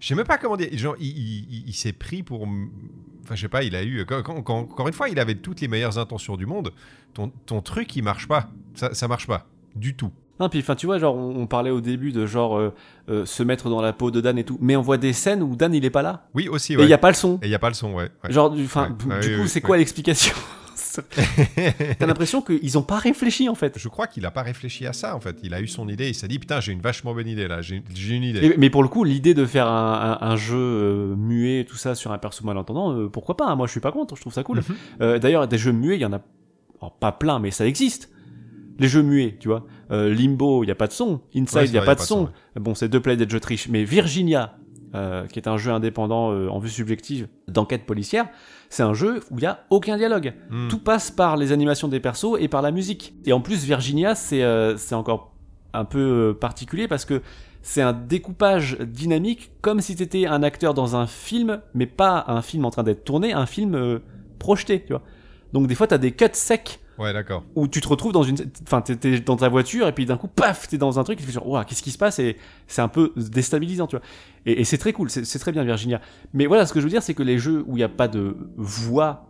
sais- même pas comment dire. Genre, il, il- il- il s'est pris pour. Enfin, je sais pas, il a eu. quand- quand- quand- encore une fois, il avait toutes les meilleures intentions du monde. Ton, ton truc, il marche pas. Ça, ça marche pas. Du tout. Non, puis enfin, tu vois, genre, on, on parlait au début de genre euh, euh, se mettre dans la peau de Dan et tout, mais on voit des scènes où Dan il est pas là Oui, aussi, et ouais. il y a pas le son. Et il y a pas le son, ouais. ouais. Genre, du, enfin, Ouais. du coup, oui, c'est oui, quoi l'explication? T'as l'impression qu'ils ont pas réfléchi en fait. Je crois qu'il a pas réfléchi à ça, en fait. Il a eu son idée, il s'est dit, putain, j'ai une vachement bonne idée, là. J'ai une idée. Et- mais pour le coup, l'idée de faire un, un- un jeu euh, muet, tout ça, sur un perso malentendant, euh, pourquoi pas hein, Moi, je suis pas contre, je trouve ça cool. Mhm. Euh, D'ailleurs, des jeux muets, il y en a alors, pas plein, mais ça existe. Les jeux muets, tu vois. Limbo, il y a pas de son. Inside, il y a pas de son. Bon, c'est deux play des jeux triches. Mais Virginia, euh, qui est un jeu indépendant euh, en vue subjective d'enquête policière, c'est un jeu où il y a aucun dialogue. Hmm. Tout passe par les animations des persos et par la musique. Et en plus, Virginia, c'est euh, c'est encore un peu euh, particulier parce que c'est un découpage dynamique comme si t'étais un acteur dans un film, mais pas un film en train d'être tourné, un film euh, projeté, tu vois. Donc des fois, t'as des cuts secs Ouais, d'accord. où tu te retrouves dans une, enfin, t'es, dans ta voiture et puis d'un coup, paf, t'es dans un truc et tu fais genre, Ouah, qu'est-ce qui se passe? Et c'est un peu déstabilisant, tu vois. Et, et c'est très cool, c'est, très bien Virginia. Mais voilà, ce que je veux dire, c'est que les jeux où il n'y a pas de voix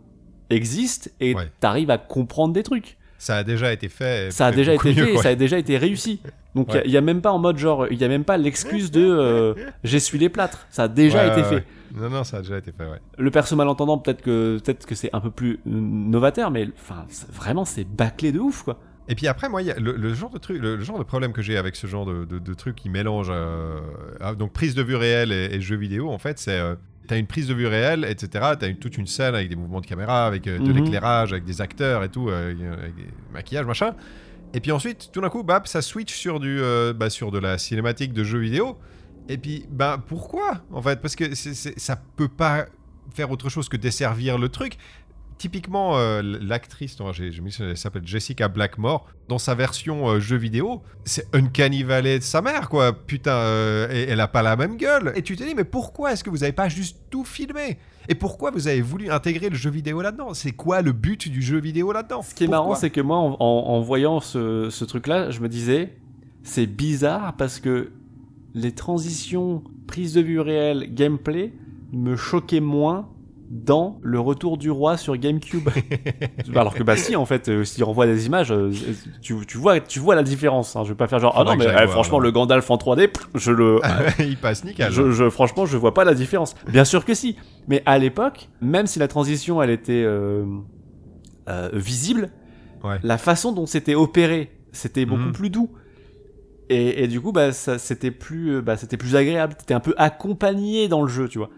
existent et Ouais. t'arrives à comprendre des trucs. Ça a déjà été fait. Ça a déjà été mieux, fait quoi. ça a déjà été réussi. Donc il Ouais. y a, même pas en mode genre, il y a même pas l'excuse de euh, j'essuie les plâtres. Ça a déjà Ouais, été fait. Non, non, ça a déjà été fait, ouais. Le perso malentendant, peut-être que peut-être que c'est un peu plus novateur, mais enfin vraiment c'est bâclé de ouf quoi. Et puis après, moi, il y a le, le genre de truc, le, le genre de problème que j'ai avec ce genre de, de, de truc qui mélange euh, ah, donc prise de vue réelle et, et jeu vidéo, en fait, c'est euh, t'as une prise de vue réelle, etc. T'as une, toute une scène avec des mouvements de caméra, avec euh, de Mhm. l'éclairage, avec des acteurs et tout, euh, avec des maquillages, machin. Et puis ensuite, tout d'un coup, bap, ça switch sur du, euh, bah, sur de la cinématique de jeu vidéo. Et puis, ben pourquoi en fait? Parce que c'est- c'est- ça peut pas faire autre chose que desservir le truc. Typiquement, euh, l'actrice, non, j'ai j'ai mis, elle s'appelle Jessica Blackmore, dans sa version euh, jeu vidéo, c'est Uncanny Valley de sa mère, quoi. Putain, euh, et elle a pas la même gueule. Et tu te dis, mais pourquoi est-ce que vous avez pas juste tout filmé? Et pourquoi vous avez voulu intégrer le jeu vidéo là-dedans? C'est quoi le but du jeu vidéo là-dedans? Ce qui est marrant, c'est que moi, en, en- en voyant ce, ce truc-là, je me disais, c'est bizarre parce que les transitions, prise de vue réelle, gameplay, me choquaient moins dans le retour du roi sur GameCube. Alors que bah si, en fait, euh, si on des images, euh, tu, tu vois, tu vois la différence. hein. Je vais pas faire genre, ah non mais eh, franchement, le Gandalf en 3D, pff, je le, Il passe nickel. je, je- franchement, je vois pas la différence. Bien sûr que si. Mais à l'époque, même si la transition, elle était euh, euh, visible, Ouais. la façon dont c'était opéré, c'était beaucoup Mhm. plus doux. Et, et du coup, bah, c'était plus, euh, bah, c'était plus agréable. T'étais un peu accompagné dans le jeu, tu vois.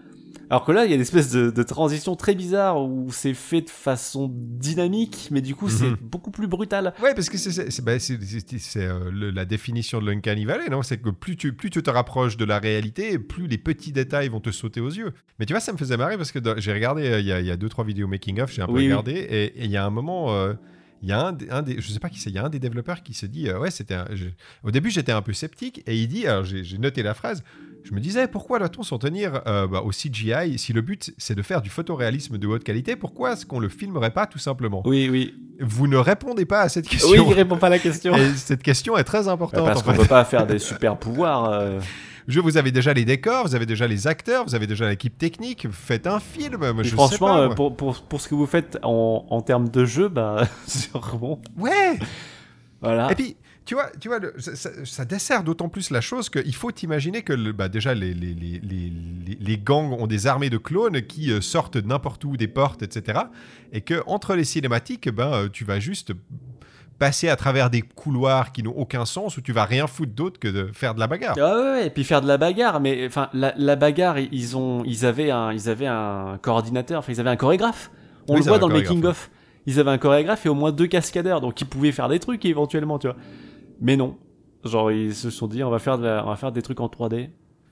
Alors que là, il y a une espèce de, de transition très bizarre où c'est fait de façon dynamique, mais du coup, c'est Mhm. beaucoup plus brutal. Ouais, parce que c'est c'est- c'est- bah, c'est- c'est- c'est, euh, la définition de l'Uncanny Valley, non? C'est que plus tu, plus tu te rapproches de la réalité, plus les petits détails vont te sauter aux yeux. Mais tu vois, ça me faisait marrer parce que j'ai regardé, euh, il y, a, y a deux, trois vidéos making-of, j'ai un peu Oui, regardé, et et il y a un moment, euh, il y a un, des- un des, je sais pas qui c'est, il y a un des développeurs qui se dit, euh, ouais, c'était, au début j'étais un peu sceptique, et il dit, alors j'ai noté la phrase, je me disais, pourquoi doit-on s'en tenir euh, bah, au CGI si le but c'est de faire du photoréalisme de haute qualité Pourquoi est-ce qu'on le filmerait pas tout simplement? Oui, oui. Vous ne répondez pas à cette question. Oui, il répond pas à la question. Et cette question est très Bah, importante. parce qu'on peut pas faire des super pouvoirs. euh. Je, vous avez déjà les décors, vous avez déjà les acteurs, vous avez déjà l'équipe technique. Faites un film. Moi, Et je franchement, sais pas, euh, moi. pour, pour, pour ce que vous faites en, en termes de jeu, bah, c'est vraiment. Ouais. Voilà. Et puis, tu vois, tu vois, le- ça, ça- ça dessert d'autant plus la chose qu'il faut imaginer que le- bah, déjà les, les, les, les, gangs ont des armées de clones qui euh, sortent n'importe où des portes, etc. Et que entre les cinématiques, ben, euh, tu vas juste passer à travers des couloirs qui n'ont aucun sens où tu vas rien foutre d'autre que de faire de la bagarre. Ah ouais, ouais, et puis faire de la bagarre, mais enfin la, la bagarre, ils ont, ils avaient un, ils avaient un coordinateur, enfin ils avaient un chorégraphe. On Oui, le voit dans le making of. Ils avaient un chorégraphe et au moins deux cascadeurs, donc ils pouvaient faire des trucs éventuellement, tu vois. Mais non, genre ils se sont dit, on va faire de la- on va faire des trucs en 3D.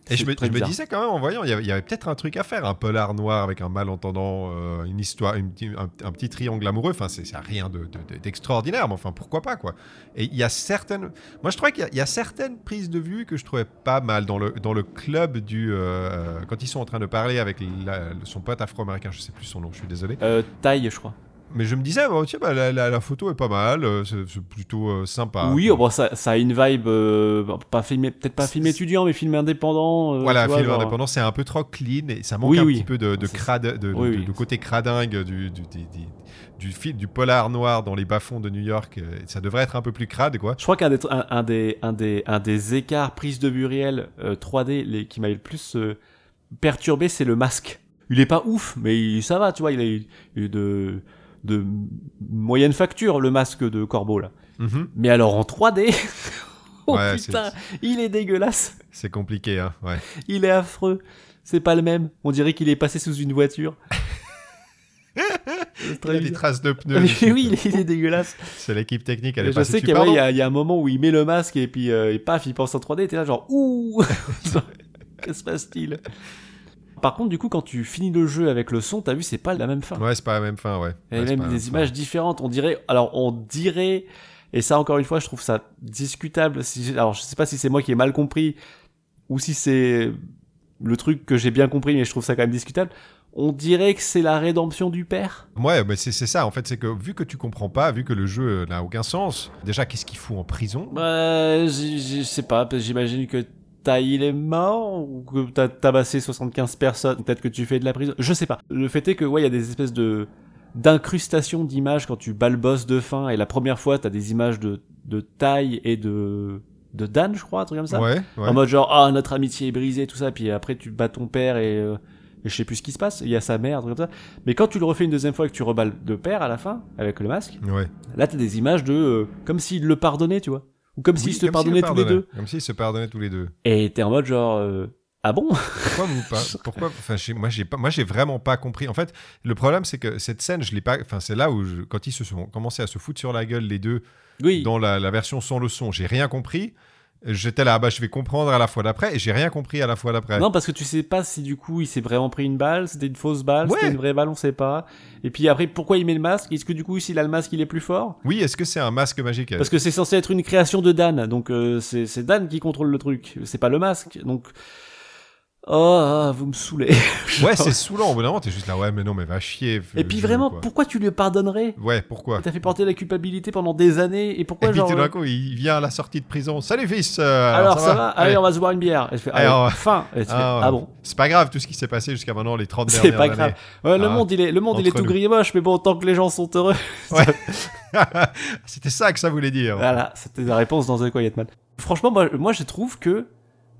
Et je me, je disais quand même en voyant, il y avait, peut-être un truc à faire, un polar noir avec un malentendant, euh, une histoire, une un, un petit triangle amoureux. Enfin, c'est rien de- de- de- d'extraordinaire, mais enfin, pourquoi pas quoi. Et il y a certaines, moi je trouvais qu'il y a- il y, a certaines prises de vue que je trouvais pas mal dans le dans le club du euh, quand ils sont en train de parler avec la- son pote afro-américain, je sais plus son nom, je suis désolé. Euh, taille, je crois. Mais je me disais, tiens, bah, la, la- la photo est pas mal, euh, c'est plutôt euh, sympa. oui, oh, bon, ça, ça a une vibe, euh, pas filmé, peut-être pas film étudiant, mais film indépendant. euh, Voilà, vois, film genre- indépendant, c'est un peu trop clean et ça manque Oui, un oui. petit peu de, de C'est- crade, de, de- Oui, de- oui. de côté cradingue du, du, du, du- du film, du polar noir dans les bas-fonds de New York. Ça devrait être un peu plus crade, quoi. Je crois qu'un des, un, un des, un, des, un des écarts prise de euh, 3D les, qui m'a le plus perturbé, c'est le masque. Il est pas ouf, mais il- ça va, tu vois, il il est de, de moyenne facture, le masque de Corbeau, là. Mhm. Mais alors en 3D, oh Ouais, putain, il est dégueulasse, C'est compliqué, hein. Ouais. il est affreux. C'est pas le même. On dirait qu'il est passé sous une voiture. Il a des traces de pneus. Oui, oui, il est, il est dégueulasse. C'est l'équipe technique, elle est je sais qu'il y, a- y un moment où il met le masque et puis euh, et paf, il pense en 3D et t'es là genre ouh Que se passe-t-il? Par contre, du coup, quand tu finis le jeu avec le son, t'as vu, c'est pas la même fin. Ouais, c'est pas la même fin, ouais. C'est même des images différentes. On dirait, alors on dirait, et ça encore une fois, je trouve ça discutable. Si, alors je sais pas si c'est moi qui ai mal compris ou si c'est le truc que j'ai bien compris, mais je trouve ça quand même discutable. on dirait que c'est la rédemption du père. Ouais, mais c'est ça, en fait, c'est que vu que tu comprends pas, vu que le jeu n'a aucun sens, déjà, qu'est-ce qu'il fout en prison? Bah, j- je sais pas, parce que j'imagine que Taïl est mort, ou que t'as tabassé 75 personnes, peut-être que tu fais de la prison, je sais pas. Le fait est que, ouais, il y a des espèces de d'incrustation d'images quand tu boss de fin, et la première fois, t'as des images de, de Taï et de, de Dan, je crois, un truc comme ça. Ouais, ouais. En mode genre, ah, notre amitié est brisée, tout ça, puis après tu bats ton père et, euh, et je sais plus ce qui se passe, il y a sa mère, un truc comme ça. Mais quand tu le refais une deuxième fois et que tu reballes de père à la fin, avec le masque, Ouais. là t'as des images de, euh, comme s'il le pardonnait, tu vois. Ou comme s'ils Oui, se comme pardonnaient tous les deux. Comme s'ils se pardonnaient tous les deux. Et t'es en mode genre, euh, ah bon? Pourquoi vous pas Pourquoi Enfin, moi, j'ai pas, moi, j'ai vraiment pas compris. En fait, le problème, c'est que cette scène, je l'ai pas. Enfin, c'est là où, je- quand ils se sont commencé à se foutre sur la gueule les deux Oui. dans la, la version sans le son, j'ai rien compris. J'étais là, ah bah, je vais comprendre à la fois d'après, et j'ai rien compris à la fois d'après. Non, parce que tu sais pas si du coup il s'est vraiment pris une balle, c'était une fausse balle, Ouais. c'était une vraie balle, on sait pas. Et puis après, pourquoi il met le masque? Est-ce que du coup, s'il a le masque, il est plus fort? Oui, est-ce que c'est un masque magique? Parce que c'est censé être une création de Dan, donc euh, c'est c'est Dan qui contrôle le truc, c'est pas le masque. Donc, oh, ah, vous me saoulez. Ouais, c'est saoulant. Au bout d'un moment, t'es juste là, ouais, mais non, mais va chier. Et puis vraiment, quoi. pourquoi tu lui pardonnerais? Ouais, pourquoi? T'as fait porter la culpabilité pendant des années, et pourquoi Et puis genre tout d'un euh, coup, il vient à la sortie de prison. Salut fils euh, Alors, ça, va, Allez, on va se boire une bière. Et je fais, fin. Et tu fais, Ah, ah, bon C'est pas grave tout ce qui s'est passé jusqu'à maintenant, les 30 C'est dernières pas années. grave. Ouais, le Ah, monde, il est, le monde, il est tout nous. gris et moche, mais bon, tant que les gens sont heureux. C'était ça que ça voulait dire. Voilà, c'était la réponse dans The Quiet Man. Franchement, moi, moi, je trouve que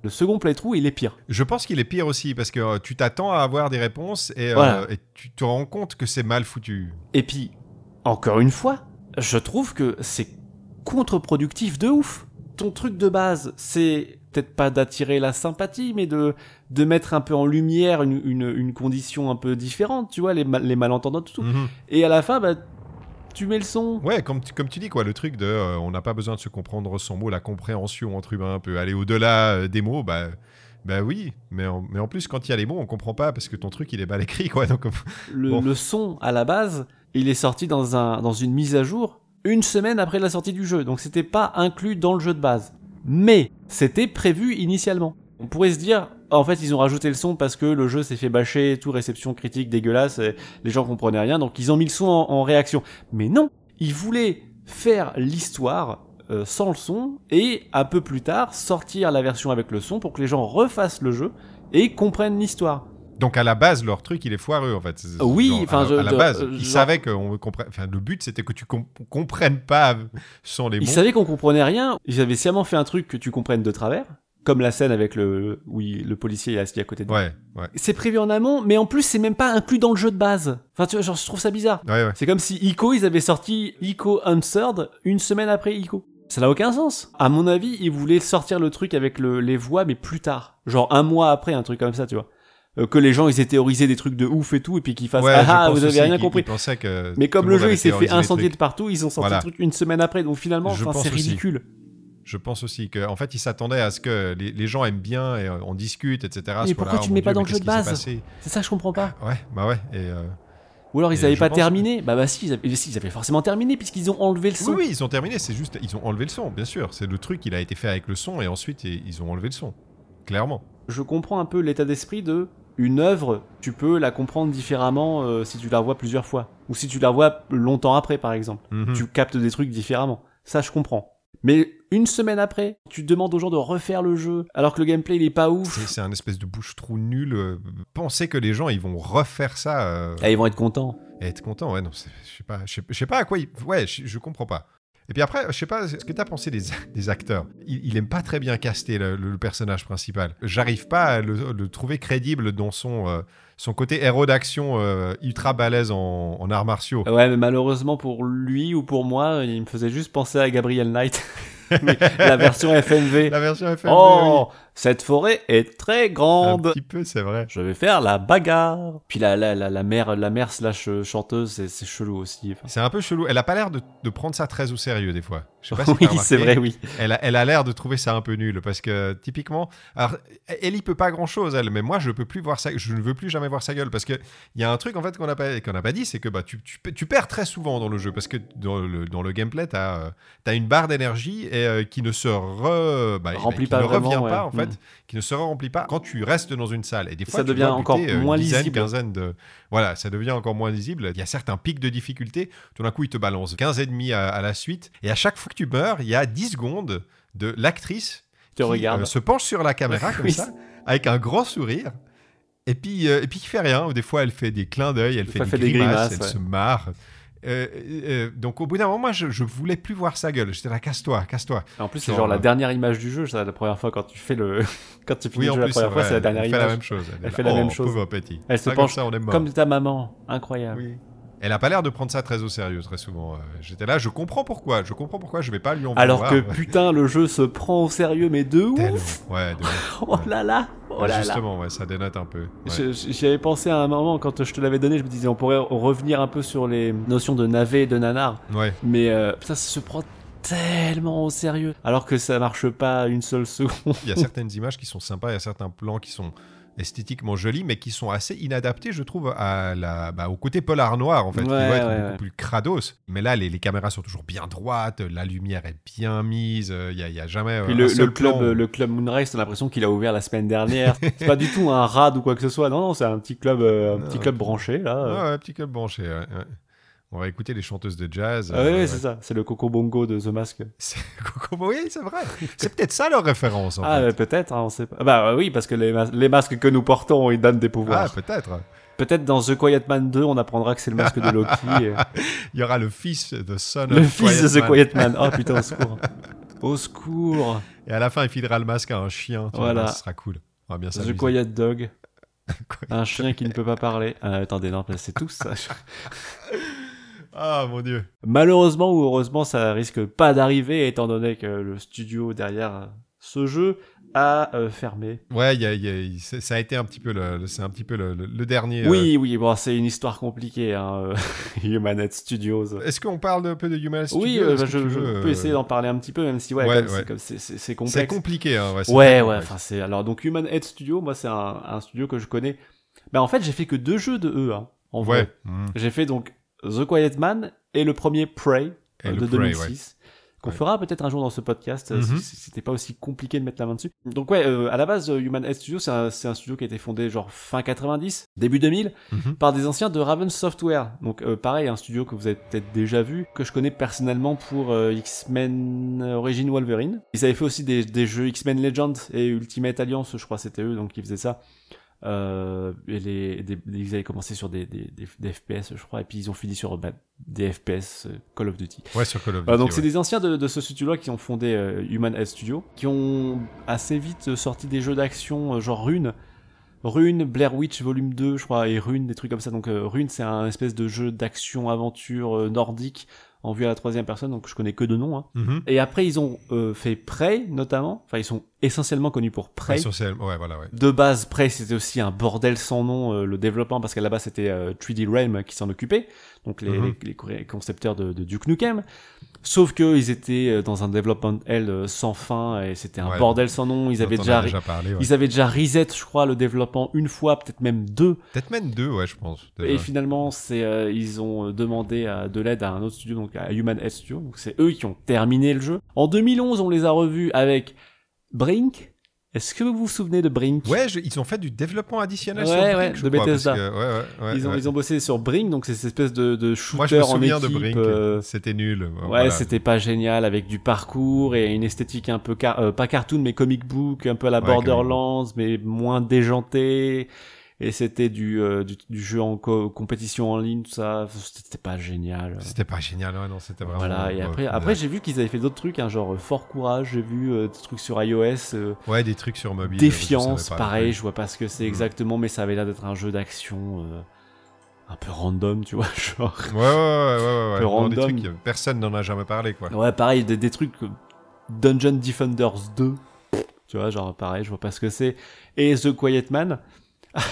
le second playthrough, il est pire. Je pense qu'il est pire aussi parce que euh, tu t'attends à avoir des réponses et, euh, Voilà. et tu te rends compte que c'est mal foutu. Et puis, encore une fois, je trouve que c'est contre-productif de ouf. Ton truc de base, c'est peut-être pas d'attirer la sympathie, mais de, de mettre un peu en lumière une, une, une condition un peu différente, tu vois, les, mal- les malentendants, tout. Mhm. Et à la fin, bah, tu mets le son. Ouais, comme tu, comme tu dis, quoi, le truc de euh, on n'a pas besoin de se comprendre sans mots, la compréhension entre humains peut aller au-delà euh, des mots, bah, bah oui, mais en, mais en plus, quand il y a les mots, on comprend pas parce que ton truc il est mal écrit, quoi. Donc, Le, Bon. le son, à la base, il est sorti dans, un, dans une mise à jour une semaine après la sortie du jeu. Donc c'était pas inclus dans le jeu de base. Mais c'était prévu initialement. On pourrait se dire, en fait, ils ont rajouté le son parce que le jeu s'est fait bâcher, tout réception critique dégueulasse, et les gens comprenaient rien, donc ils ont mis le son en, en réaction. Mais non, ils voulaient faire l'histoire euh, sans le son et un peu plus tard sortir la version avec le son pour que les gens refassent le jeu et comprennent l'histoire. donc à la base, leur truc il est foireux en fait. Oui, enfin, à, la base, euh, ils genre- savaient qu'on comprenne. Enfin, le but c'était que tu com- comprennes pas sans les mots. Ils savaient qu'on comprenait rien. Ils avaient sciemment fait un truc que tu comprennes de travers, comme la scène avec le où il- le policier est assis à côté de. Ouais, ouais, C'est prévu en amont, mais en plus c'est même pas inclus dans le jeu de base. Enfin, tu vois, genre je trouve ça bizarre. ouais, ouais. C'est comme si Ico, ils avaient sorti Ico Answered une semaine après Ico. Ça n'a aucun sens. À mon avis, ils voulaient sortir le truc avec le- les voix, mais plus tard. Genre un mois après, un truc comme ça, tu vois. Euh, que les gens, ils aient théorisé des trucs de ouf et tout, et puis qu'ils fassent Ah ah, vous avez rien compris. que Mais comme le jeu, il s'est fait incendier de partout, ils ont sorti Voilà. le truc une semaine après. Donc finalement, c'est ridicule. Je pense aussi qu'en fait, ils s'attendaient à ce que les, les gens aiment bien et euh, on discute, etc. Mais pourquoi tu oh le mets pas Dieu, dans le jeu de base C'est ça que je comprends pas. Ouais, bah ouais. Et, euh, Ou alors ils avaient je pas terminé. Bah bah si, ils avaient, si, ils avaient forcément terminé puisqu'ils ont enlevé le son. Oui, oui, ils ont terminé. C'est juste, ils ont enlevé le son, bien sûr. C'est le truc, il a été fait avec le son et ensuite ils ont enlevé le son. Clairement. Je comprends un peu l'état d'esprit de une œuvre, tu peux la comprendre différemment euh, si tu la revois plusieurs fois. Ou si tu la vois longtemps après, par exemple. Mhm. Tu captes des trucs différemment. Ça, je comprends. Mais une semaine après, tu demandes aux gens de refaire le jeu, alors que le gameplay, il est pas ouf. c'est un espèce de bouche-trou nul. euh, Penser que les gens, ils vont refaire ça euh, Et ils vont être contents. et être contents. Ouais, non, je sais pas, je sais- pas à quoi. ils- Ouais, je, je comprends pas. Et puis après, je sais pas, ce que t'as pensé des, des acteurs? Il, il aime pas très bien caster le, le personnage principal. J'arrive pas à le, le trouver crédible dans son, euh, son côté héros d'action euh, ultra balèze en, en arts martiaux. Ouais, mais malheureusement pour lui ou pour moi, il me faisait juste penser à Gabriel Knight. La version FMV. La version FMV, Oh, cette forêt est très oui. un grande. petit peu, c'est vrai. Je vais faire la bagarre. Puis la, la, la, la mère, la mère slash euh, chanteuse, c'est, c'est chelou aussi. Enfin, C'est un peu chelou. Elle a pas l'air de, de prendre ça très au sérieux des fois. Je sais pas si oui, c'est vrai, oui. Elle a, elle a l'air de trouver ça un peu nul parce que typiquement, alors Ellie peut pas grand chose elle, mais moi je peux plus voir ça, je ne veux plus jamais voir sa gueule parce que il y a un truc en fait qu'on n'a pas qu'on n'a pas dit, c'est que bah tu, tu, tu perds très souvent dans le jeu parce que dans le, dans le gameplay t'as as une barre d'énergie et et euh, qui ne se re... bah, Remplit qui pas ne vraiment, revient ouais. pas en fait, Mm. qui ne se remplit pas quand tu restes dans une salle. Et des fois, Ça tu devient encore buter, euh, moins dizaine, lisible. quinzaine de... Voilà, ça devient encore moins lisible. Il y a certains pics de difficulté. Tout d'un coup, il te balance 15 ennemis à, à la suite. Et à chaque fois que tu meurs, il y a 10 secondes de l'actrice qui regarde. euh, se penche sur la caméra comme Oui, ça, avec un grand sourire. Et puis, euh, et puis qui fait rien. Des fois, elle fait des clins d'œil, elle fait, des, grimaces, grimaces, elle ouais. se marre. Euh, euh, donc au bout d'un moment, moi, je, je voulais plus voir sa gueule. J'étais là, casse-toi, casse-toi. Et En plus, c'est Genre, genre la euh, dernière image du jeu, ça, la première fois quand tu fais le. quand tu finis Oui, le jeu la première fois, c'est la dernière elle image. fait la même chose. Elle fait la même oh, chose. Petit. Elle se Ah, penche ça, on est mort. Comme ta maman, incroyable. Oui. Elle a pas l'air de prendre ça très au sérieux, très souvent. Euh, J'étais là, je comprends pourquoi. Je comprends pourquoi. Je vais pas lui en Alors vouloir. que putain, le jeu se prend au sérieux, mais de ouf Ouais, de ouf. Oh là là Oh là là Justement, ouais, ça dénote un peu. Ouais. Je- je- J'y avais pensé à un moment quand je te l'avais donné, je me disais on pourrait revenir un peu sur les notions de navet et de nanar, Ouais. mais euh, putain, ça se prend tellement au sérieux, alors que ça marche pas une seule seconde. Il y a certaines images qui sont sympas, il y a certains plans qui sont esthétiquement jolis, mais qui sont assez inadaptés, je trouve, à la, bah, au côté polar noir, en fait, qui Ouais, doit être ouais, beaucoup ouais. plus crados. Mais là, les, les caméras sont toujours bien droites, la lumière est bien mise, euh, il y a, il y a jamais Puis euh, le, un seul le club, plan. le club Moonrise, t'as l'impression qu'il a ouvert la semaine dernière. c'est pas du tout un rad ou quoi que ce soit. Non, non, c'est un petit club, euh, un petit club branché là. euh. Ouais, ouais, petit club branché. ouais. On va écouter les chanteuses de jazz. Ah euh, ouais, ouais. c'est ça. C'est le Coco Bongo de The Mask. C'est- oui, c'est vrai. C'est peut-être ça leur référence, en ah, fait. peut-être, hein, on sait pas. Bah oui, parce que les, mas- les masques que nous portons, ils donnent des Ah, pouvoirs. peut-être. peut-être dans The Quiet Man 2, on apprendra que c'est le masque de Loki. et- Il y aura le fils de Son le of fils de The Man. Quiet Man. Oh putain, au secours. Au secours. Et à la fin, il filera le masque à un chien. Voilà. ce sera cool. On va bien The. Quiet Dog. Un chien qui ne peut pas parler. Euh, attendez, non, c'est tout ça. Ah, mon Dieu. Malheureusement ou heureusement, ça risque pas d'arriver, étant donné que le studio derrière euh, ce jeu a euh, fermé. Ouais, y a- y ça a été un petit peu le, c'est un petit peu le, le- le dernier. euh, Oui, oui, bon, c'est une histoire compliquée, hein, euh, Humanhead Studios. Est-ce qu'on parle un peu de Human Studio Oui, euh, bah, je, peux essayer d'en parler un petit peu, même si ouais, Ouais, comme c'est- ouais. complexe. compliqué, hein. Ouais, c'est Ouais, très ouais, complexe. enfin c'est alors donc Human Head Studio, moi c'est un, un studio que je connais. Ben en fait j'ai fait que deux jeux de eux, hein, en vrai. Ouais. mhm. J'ai fait donc The Quiet Man et le premier Prey Et de Prey, 2006. Qu'on Ouais. fera peut-être un jour dans ce podcast, si- Mhm. si c'était pas aussi compliqué de mettre la main dessus. Donc ouais, euh, à la base, euh, Human Head Studio, c'est un, studio qui a été fondé genre fin 90, début 2000, Mhm. par des anciens de Raven Software. Donc euh, pareil, un studio que vous avez peut-être déjà vu, que je connais personnellement pour euh, X-Men Origin Wolverine. Ils avaient fait aussi des, des jeux X-Men Legends et Ultimate Alliance, je crois c'était eux, donc ils faisaient ça. Euh, et les, des- ils avaient commencé sur des, des, des, FPS, je crois, et puis ils ont fini sur bah, des FPS euh, Call of Duty. Ouais, sur Call of Duty. Euh, donc ouais. c'est des anciens de, de ce studio-là qui ont fondé euh, Human Head Studio, qui ont assez vite euh, sorti des jeux d'action genre Rune. Rune, Blair Witch Volume 2, je crois, et Rune, des trucs comme ça. Donc Rune, c'est un espèce de jeu d'action-aventure nordique en vue à la troisième personne, donc je connais que de nom. Hein. Mhm. Et après, ils ont euh, fait Prey, notamment. Enfin, ils sont essentiellement connus pour Prey. CL Ouais, voilà, ouais. De base, Prey, c'était aussi un bordel sans nom, euh, le développement, parce qu'à la base, c'était euh, 3D Realm qui s'en occupait, donc les, Mhm. les- les concepteurs de, de Duke Nukem. Sauf que ils étaient euh, dans un développement L euh, sans fin, et c'était un Ouais. bordel sans nom. Ils avaient déjà, a déjà parlé. ouais. ils avaient déjà reset, je crois, le développement une fois, peut-être même deux. Peut-être même deux, ouais, je pense. déjà. Et finalement, c'est euh, ils ont euh, demandé à- de l'aide à un autre studio, donc à Human Head Studio. Donc c'est eux qui ont terminé le jeu. En 2011, on les a revus avec Brink. Est-ce que vous vous souvenez de Brink? Ouais, je- ils ont fait du développement additionnel Ouais, sur Brink, ouais, je de crois, Bethesda. que- ouais, ouais, ouais, ils, ont, ils ont bossé sur Brink, donc c'est cette espèce de, de shooter Moi, je me en souviens équipe. de Brink. euh, C'était nul. Ouais, voilà. c'était pas génial avec du parcours et une esthétique un peu car- euh, pas cartoon mais comic book, un peu à la Borderlands mais moins déjanté. Et c'était du, euh, du, du jeu en co- compétition en ligne, tout ça. C'était pas génial. C'était pas génial, ouais, non, c'était vraiment. Voilà, et ouais, après, ouais. après j'ai vu qu'ils avaient fait d'autres trucs, hein, genre euh, Fort Courage, j'ai vu euh, des trucs sur iOS, euh, Ouais, des trucs sur mobile. Défiance, je pareil, ouais. je vois pas ce que c'est Mhm. exactement, mais ça avait l'air d'être un jeu d'action euh, un peu random, tu vois, genre. Ouais, ouais, ouais, ouais, ouais. peu Vraiment des random. trucs, personne n'en a jamais parlé, quoi. Ouais, pareil, des, des trucs Dungeon Defenders 2, tu vois, genre pareil, je vois pas ce que c'est. Et The Quiet Man.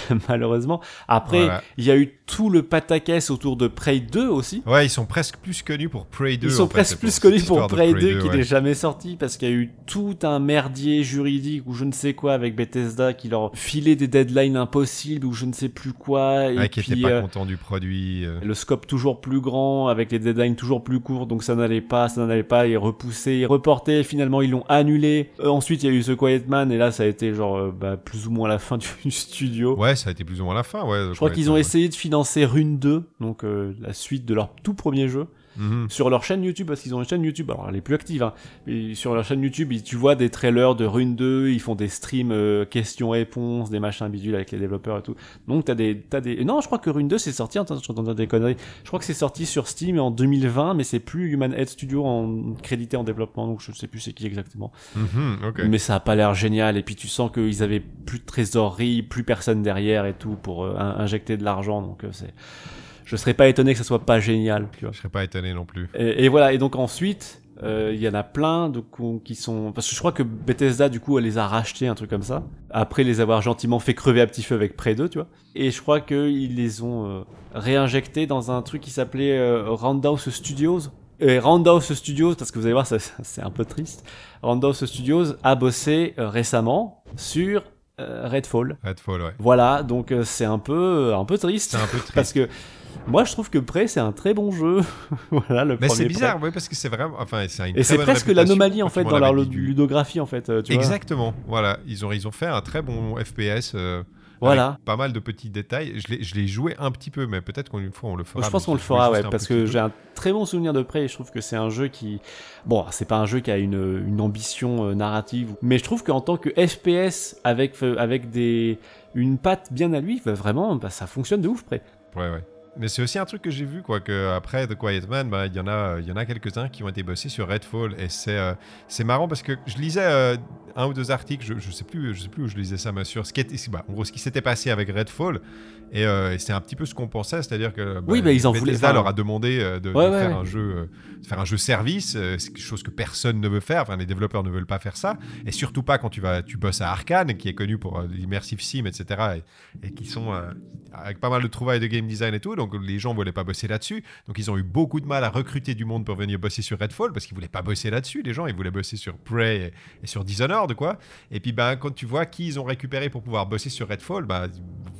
malheureusement. Après, Voilà. il y a eu tout le pataquès autour de Prey 2 aussi. Ouais, ils sont presque plus connus pour Prey 2. Ils sont fait, presque plus connus pour Prey 2 qui ouais. n'est jamais sorti parce qu'il y a eu tout un merdier juridique ou je ne sais quoi avec Bethesda qui leur filait des deadlines impossibles ou je ne sais plus quoi. Et Ouais, qui puis, était pas euh, content du produit. euh. le scope toujours plus grand avec les deadlines toujours plus courts donc ça n'allait pas ça n'allait pas ils repoussaient ils reportaient finalement ils l'ont annulé Euh, ensuite il y a eu The Quiet Man et là ça a été genre euh, bah, plus ou moins la fin du studio Ouais, ça a été plus ou moins la fin. Ouais, je crois qu'ils ont essayé de financer Rune 2 donc euh, la suite de leur tout premier jeu Mhm. sur leur chaîne YouTube parce qu'ils ont une chaîne YouTube alors elle est plus active hein, mais sur leur chaîne YouTube ils- tu vois des trailers de Rune 2 ils font des streams euh, questions-réponses des machins bidules avec les développeurs et tout. Donc t'as des t'as des non je crois que Rune 2 c'est sorti attends je t'entends des conneries. Je crois que c'est sorti sur Steam en 2020 mais c'est plus Human Head Studio en crédité en développement donc je sais plus c'est qui exactement. Mhm, mais ça a pas l'air génial et puis tu sens qu'ils avaient plus de trésorerie plus personne derrière et tout pour euh, in- injecter de l'argent donc euh, c'est je serais pas étonné que ça soit pas génial tu vois Je serais pas étonné non plus. et, et voilà, et donc ensuite, euh, il y en a plein de qui sont... Parce que je crois que Bethesda, du coup, elle les a rachetés, un truc comme ça, après les avoir gentiment fait crever à petit feu avec Prey 2, tu vois. Et je crois qu'ils les ont euh, réinjectés dans un truc qui s'appelait euh, Roundhouse Studios. Et Roundhouse Studios, parce que vous allez voir, ça- c'est un peu triste, Roundhouse Studios a bossé euh, récemment sur euh, Redfall. Redfall, ouais. Voilà, donc c'est un peu, un peu triste. C'est un peu triste. Parce que moi, je trouve que Prey, c'est un très bon jeu. voilà, le Mais c'est bizarre, ouais, parce que c'est vraiment. Enfin, c'est Et c'est presque l'anomalie en fait dans le leur ludographie en fait. euh, vois Exactement, voilà. Ils ont, ils ont fait un très bon FPS. euh, Voilà. avec Pas mal de petits détails. Je l'ai- joué un petit peu, mais peut-être qu'une fois on le fera. je pense qu'on le fera, ouais, parce que j'ai un très bon souvenir de Prey et je trouve que c'est un jeu qui, bon, c'est pas un jeu qui a une, une ambition euh, narrative, mais je trouve qu'en tant que FPS avec euh, avec des une patte bien à lui, bah, vraiment, bah, ça fonctionne de ouf Prey. Ouais, ouais. Mais c'est aussi un truc que j'ai vu, quoi, que après The Quiet Man, bah, il y en a, il y en a quelques-uns qui ont été bossés sur Redfall, et c'est, euh, c'est marrant parce que je lisais euh, un ou deux articles, je, je sais plus, je sais plus où je lisais ça, mais sur ce qui était, bah, en gros, ce qui s'était passé avec Redfall, et, euh, et c'est un petit peu ce qu'on pensait, c'est-à-dire que bah, Oui, bah, ils en voulaient- enfin, leur a demandé euh, de, de Ouais, ouais, faire ouais. un jeu, euh, de faire un jeu service, euh, c'est quelque chose que personne ne veut faire, enfin les développeurs ne veulent pas faire ça, et surtout pas quand tu vas, tu bosses à Arkane, qui est connu pour euh, l'immersive sim, etc., et, et qui sont euh, avec pas mal de trouvailles de game design et tout, donc les gens voulaient pas bosser là-dessus, donc ils ont eu beaucoup de mal à recruter du monde pour venir bosser sur Redfall parce qu'ils voulaient pas bosser là-dessus, les gens, ils voulaient bosser sur Prey et, et sur Dishonored, quoi. Et puis ben quand tu vois qui ils ont récupéré pour pouvoir bosser sur Redfall, bah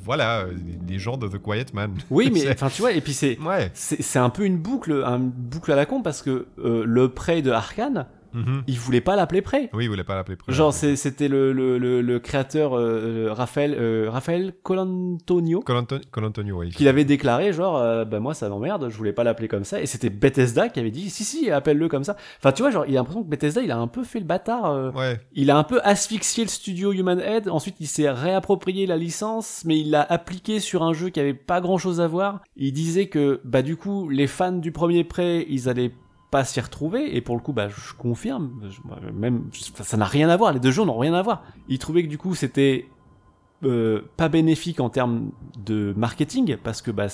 voilà, les gens de The Quiet Man. Oui, mais enfin tu vois, et puis c'est ouais. c'est un peu une boucle, un boucle à la con parce que euh, le Prey de Arkane, Mhm. il voulait pas l'appeler Prey. Oui, ils voulaient pas l'appeler Prey. Genre c'est- c'était le, le, le, le créateur euh, Raphaël euh, Raphaël Colantonio Colanton- Colantonio, oui. qu'il avait déclaré genre euh, bah moi ça m'emmerde, je voulais pas l'appeler comme ça et c'était Bethesda qui avait dit si si appelle-le comme ça. Enfin tu vois genre il a l'impression que Bethesda il a un peu fait le bâtard euh, Ouais, il a un peu asphyxié le studio Human Head, ensuite il s'est réapproprié la licence, mais il l'a appliqué sur un jeu qui avait pas grand chose à voir. Il disait que, bah du coup, les fans du premier prêt, ils allaient pas s'y retrouver, et pour le coup, bah je confirme, même, ça n'a rien à voir, les deux jeux n'ont rien à voir. Il trouvait que du coup c'était euh, pas bénéfique en termes de marketing, parce que bah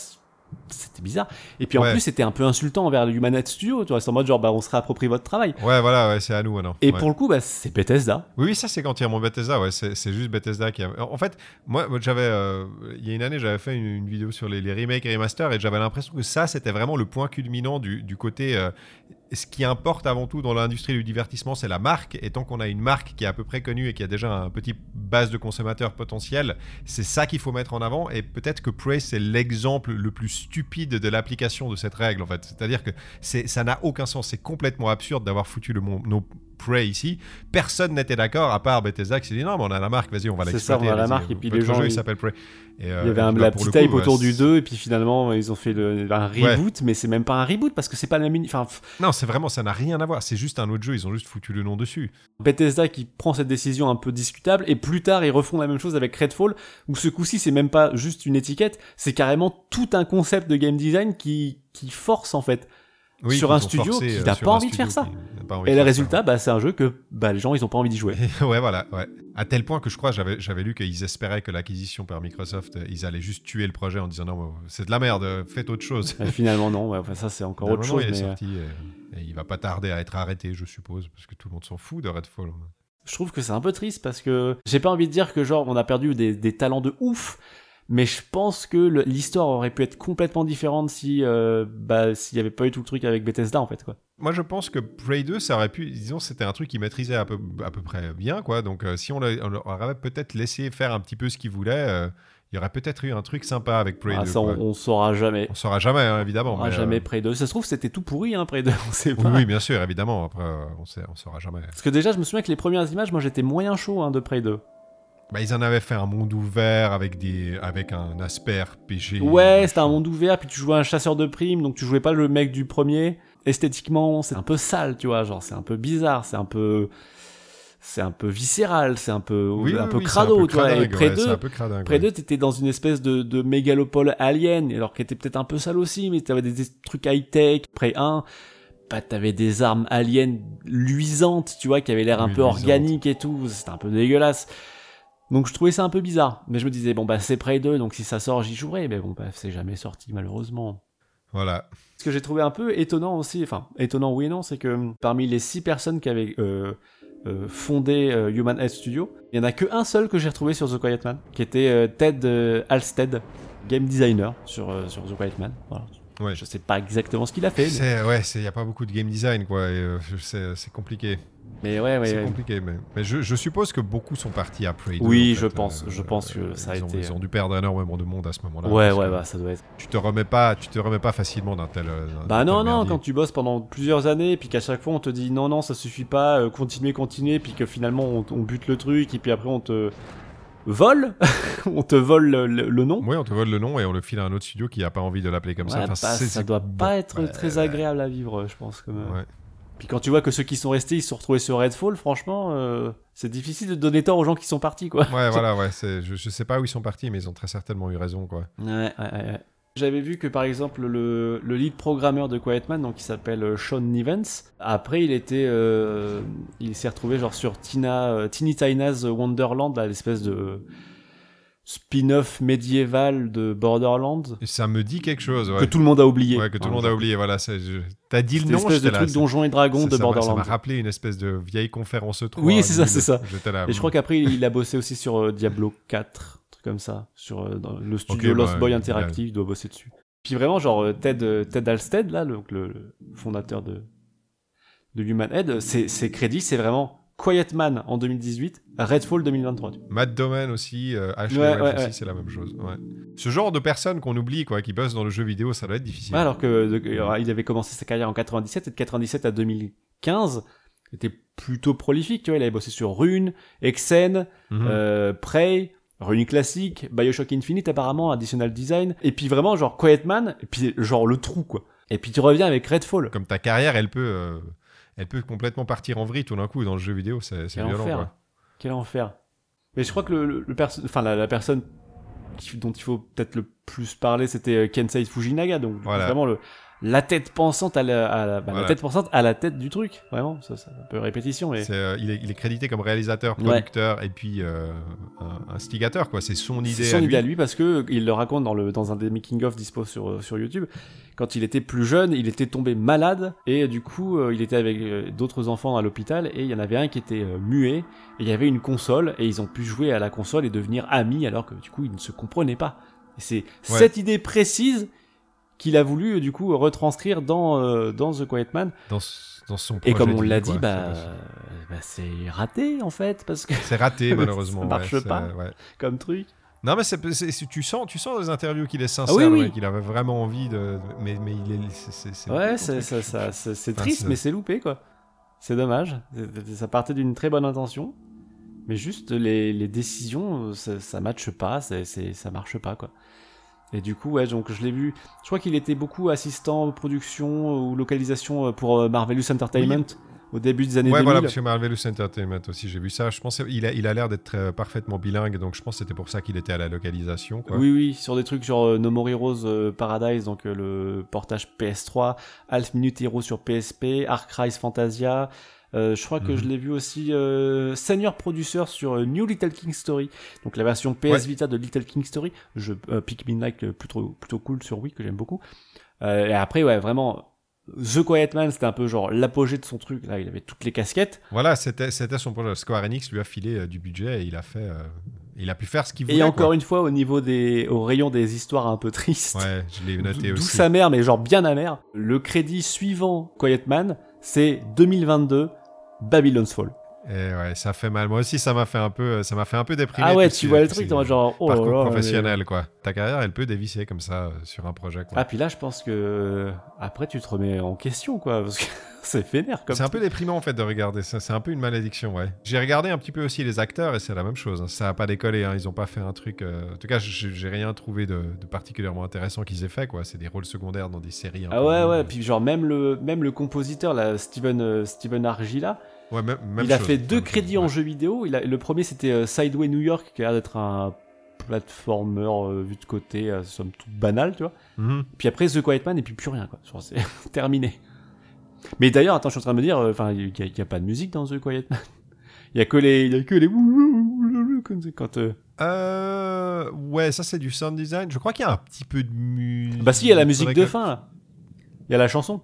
c'était bizarre. Et puis en Ouais. plus, c'était un peu insultant envers le Human Head Studio, tu vois, c'est en mode genre, bah on se réapproprie votre travail. ouais, voilà, ouais, c'est à nous maintenant. Et Ouais. pour le coup, bah c'est Bethesda. Oui, oui, ça c'est entièrement Bethesda, ouais, c'est c'est juste Bethesda qui a... En fait, moi, moi, j'avais, euh, il y a une année, j'avais fait une, une vidéo sur les, les remakes et remasters et j'avais l'impression que ça, c'était vraiment le point culminant du, du côté... euh, ce qui importe avant tout dans l'industrie du divertissement, c'est la marque. Et tant qu'on a une marque qui est à peu près connue et qui a déjà un petit base de consommateurs potentiel, c'est ça qu'il faut mettre en avant. Et peut-être que Prey, c'est l'exemple le plus stupide de l'application de cette règle, en fait. C'est-à-dire que ça n'a aucun sens. C'est complètement absurde d'avoir foutu le nom Prey ici. Personne n'était d'accord, à part Bethesda qui s'est dit non, mais on a la marque, vas-y, on va C'est l'exploiter. ça, on a la marque, et puis les gens, jeu, il ils- s'appelle Prey. Et, euh, Il y avait un, la là, pour petite hype coup, autour euh, du 2 et puis finalement ils ont fait le, un reboot mais c'est même pas un reboot parce que c'est pas la même uni- enfin Non, c'est vraiment, ça n'a rien à voir. C'est juste un autre jeu. Ils ont juste foutu le nom dessus. Bethesda qui prend cette décision un peu discutable et plus tard ils refont la même chose avec Redfall où ce coup-ci c'est même pas juste une étiquette c'est carrément tout un concept de game design qui qui force en fait Oui, Sur un studio qui euh, n'a pas envie de faire ça. qui pas envie et le résultat bah c'est un jeu que bah les gens ils ont pas envie d'y jouer ouais, voilà. Ouais. À tel point que je crois, j'avais, j'avais lu qu'ils espéraient que l'acquisition par Microsoft, euh, ils allaient juste tuer le projet en disant non, c'est de la merde, euh, faites autre chose. Et finalement non ouais, enfin, ça c'est encore autre chose il est mais euh, sorti et, et il va pas tarder à être arrêté, je suppose, parce que tout le monde s'en fout de Redfall. Je trouve que c'est un peu triste parce que j'ai pas envie de dire que genre on a perdu des, des talents de ouf, mais je pense que l'histoire aurait pu être complètement différente si euh, bah s'il y avait pas eu tout le truc avec Bethesda en fait quoi. Moi, je pense que Prey 2, ça aurait pu, disons, c'était un truc qu'ils maîtrisaient à peu, à peu près bien, quoi. Donc, euh, si on, on leur aurait peut-être laissé faire un petit peu ce qu'ils voulaient, euh, il y aurait peut-être eu un truc sympa avec Prey Ah, 2. ça on, on saura jamais. On saura jamais, hein, évidemment. On saura mais, euh, jamais Prey 2. Ça se trouve c'était tout pourri hein Prey 2, on sait pas. Oui, oui, bien sûr, évidemment. Après, on sait, on saura jamais. Parce que déjà je me souviens que les premières images moi j'étais moyen chaud hein, de Prey 2. Bah, ils en avaient fait un monde ouvert avec, des, avec un aspect RPG. Ouais, c'était un monde ouvert, puis tu jouais un chasseur de primes, donc tu jouais pas le mec du premier. Esthétiquement, c'est un peu sale, tu vois, genre c'est un peu bizarre, c'est un peu c'est un peu viscéral, c'est un peu Oui, un oui, peu oui, crado, c'est un peu tu vois. Et près d'eux, près d'eux, t'étais dans une espèce de, de mégalopole alien, alors qu'elle était peut-être un peu sale aussi, mais t'avais des, des trucs high-tech. Près 1, bah, t'avais des armes aliens luisantes, tu vois, qui avaient l'air un peu luisantes. organiques et tout, c'était un peu dégueulasse. Donc je trouvais ça un peu bizarre, mais je me disais bon bah c'est Prey 2, donc si ça sort j'y jouerai, mais bon bah c'est jamais sorti malheureusement. Voilà. Ce que j'ai trouvé un peu étonnant aussi, enfin étonnant oui et non, c'est que parmi les six personnes qui avaient euh, euh, fondé euh, Human Head Studio, il y en a que un seul que j'ai retrouvé sur The Quiet Man, qui était Ted Halstead, game designer sur, sur The Quiet Man. Voilà. Ouais. Je sais pas exactement ce qu'il a fait, mais, ouais, c'est y a pas beaucoup de game design quoi. euh, c'est compliqué. mais ouais, ouais, c'est ouais. compliqué, mais, mais je, je suppose que beaucoup sont partis après. Oui, je pense- je pense que ça a ils ont, été- Ils ont dû perdre énormément de monde à ce moment-là. Ouais, ouais, bah ça doit être. Tu te remets pas, tu te remets pas facilement d'un tel. euh, Bah tel non, non, merdier. quand tu bosses pendant plusieurs années, puis qu'à chaque fois on te dit non, non, ça suffit pas, euh, continuez, continuez, puis que finalement on, on bute le truc, et puis après on te vole, on te vole le, le- le nom. Oui, on te vole le nom et on le file à un autre studio qui a pas envie de l'appeler comme ça. Ouais, Enfin, bah, c'est- ça doit pas être ouais, très agréable à vivre, je pense. Comme... Ouais. Puis quand tu vois que ceux qui sont restés, ils se sont retrouvés sur Redfall, franchement, euh, c'est difficile de donner tort aux gens qui sont partis, quoi. Ouais, voilà, ouais. Je, je sais pas où ils sont partis, mais ils ont très certainement eu raison, quoi. Ouais, ouais, ouais. J'avais vu que par exemple le, le lead programmeur de Quiet Man, donc il s'appelle euh, Sean Nivens, après il était, euh, il s'est retrouvé genre sur Tina, euh, Teeny Tina's Wonderland, l'espèce de spin-off médiéval de Borderlands ça me dit quelque chose, ouais. que tout le monde a oublié. Ouais, que tout le monde a oublié, voilà. je- T'as dit le nom, espèce de là, truc Donjons et Dragons de ça m'a- Ça Borderlands. m'a rappelé une espèce de vieille conférence 3. Oui, c'est ça, c'est ça. Là. Et je crois qu'après il a bossé aussi sur euh, Diablo 4, un truc comme ça, sur euh, dans le studio Lost bah, Boy Interactive, il doit bosser dessus. Puis vraiment genre euh, Ted euh, Ted Halstead là, le, le- fondateur de de Human Head, ses, ses crédits c'est vraiment Quiet Man en 2018, Redfall 2023. tu vois. Matt Doman aussi, euh, Ashley Ouais, ouais, aussi, ouais. c'est la même chose. Ouais. Ce genre de personnes qu'on oublie, quoi, qui bossent dans le jeu vidéo, ça doit être difficile. Alors que de- il avait commencé sa carrière en 97 et de 97 à 2015, il était plutôt prolifique, tu vois, il avait bossé sur Rune, Exen, Mhm. euh, Prey, Rune Classic, Bioshock Infinite apparemment, Additional Design, et puis vraiment genre Quiet Man, et puis genre le trou quoi. Et puis tu reviens avec Redfall. Comme ta carrière, elle peut, euh, elle peut complètement partir en vrille tout d'un coup dans le jeu vidéo, c'est violent, enfer. quoi. Quel enfer. Mais je crois que le, le- le perso- enfin la, la personne dont il faut peut-être le plus parler, c'était euh, Kensei Fujinaga, donc Voilà. vraiment le la tête pensante à la, à la- bah, la tête pensante à la tête du truc, vraiment, ça, c'est un peu répétition, mais euh, il, est, il est crédité comme réalisateur, Ouais. producteur et puis euh, un instigateur, quoi. C'est son idée C'est son à lui. idée à lui parce que il le raconte dans, le, dans un des making-of dispo sur, euh, sur YouTube. Quand il était plus jeune, il était tombé malade et euh, du coup, euh, il était avec d'autres enfants à l'hôpital et il y en avait un qui était muet et il y avait une console et ils ont pu jouer à la console et devenir amis alors que du coup, ils ne se comprenaient pas. C'est cette idée précise qu'il a voulu euh, du coup retranscrire dans, euh, dans The Quiet Man. dans, s- dans son Et comme on l'a dit, bah, C'est- bah, c'est raté en fait parce que C'est raté, malheureusement. Ça marche ouais, pas. ouais. comme truc. Non, mais tu, sens, tu sens dans les interviews qu'il est sincère, Ah oui, oui. mec, qu'il avait vraiment envie de. Mais, mais il est. Ouais, c'est ça, ça- Enfin, triste, mais c'est loupé, quoi. C'est dommage. Ça partait d'une très bonne intention, mais juste les, les décisions, euh, ça, ça matche pas, c'est- ça marche pas, quoi. Et du coup, ouais, donc je l'ai vu. Je crois qu'il était beaucoup assistant production ou localisation euh, pour euh, Marvelous Entertainment au début des années Ouais, 2000. voilà, parce que Marvelous Entertainment aussi, j'ai vu ça. Je pense il a, il a l'air d'être euh, parfaitement bilingue, donc je pense que c'était pour ça qu'il était à la localisation. Quoi. Oui, oui, sur des trucs genre euh, No More Heroes euh, Paradise, donc euh, le portage PS3, Half Minute Hero sur PSP, Ark Rise Fantasia. Euh, je crois que Mhm. je l'ai vu aussi euh, Senior Producer sur euh, New Little King Story, donc la version PS Ouais. Vita de Little King Story. Je euh, Pikmin like euh, plutôt plutôt cool sur Wii que j'aime beaucoup. Euh, et après, ouais, vraiment The Quiet Man, c'était un peu genre l'apogée de son truc. Là, il avait toutes les casquettes. Voilà, c'était c'était son projet. Square Enix lui a filé du budget et il a fait, euh, il a pu faire ce qu'il voulait. Et encore quoi. une fois, au niveau des, au rayon des histoires un peu tristes. Ouais, je l'ai noté D'où aussi. sa mère, mais genre bien amère. Le crédit suivant Quiet Man, c'est 2022, Babylon's Fall. Et ouais, ça fait mal. Moi aussi, ça m'a fait un peu, ça m'a fait un peu déprimer. Ah ouais, tu vois le truc, genre, oh parcours là, mais- professionnel, quoi. Ta carrière, elle peut dévisser comme ça euh, sur un projet, quoi. Ah, puis là, je pense que après, tu te remets en question, quoi, parce que c'est fénère comme C'est un peu déprimant en fait de regarder ça. C'est un peu une malédiction, ouais. J'ai regardé un petit peu aussi les acteurs et c'est la même chose. hein. Ça a pas décollé. hein. Ils ont pas fait un truc. euh, En tout cas, j'ai rien trouvé de, de particulièrement intéressant qu'ils aient fait, quoi. C'est des rôles secondaires dans des séries. Ah ouais, ouais, puis genre, même le, même le compositeur, là, Steven, euh, Steven Argila, Ouais, même, même il a chose. fait deux crédits chose, en jeu vidéo. Il a, le premier, c'était euh, Sideway New York, qui a l'air d'être un platformer euh, vu de côté, euh, somme toute banal, tu vois. Mhm. Puis après The Quiet Man et puis plus rien quoi. C'est terminé. Mais d'ailleurs, attends, je suis en train de me dire, euh, enfin, il y, a- pas de musique dans The Quiet Man. Il y a que les, il a que les quand. euh, ouais, ça c'est du sound design. Je crois qu'il y a un petit peu de musique. Bah si, il y a la musique de fin là. Il y a la chanson.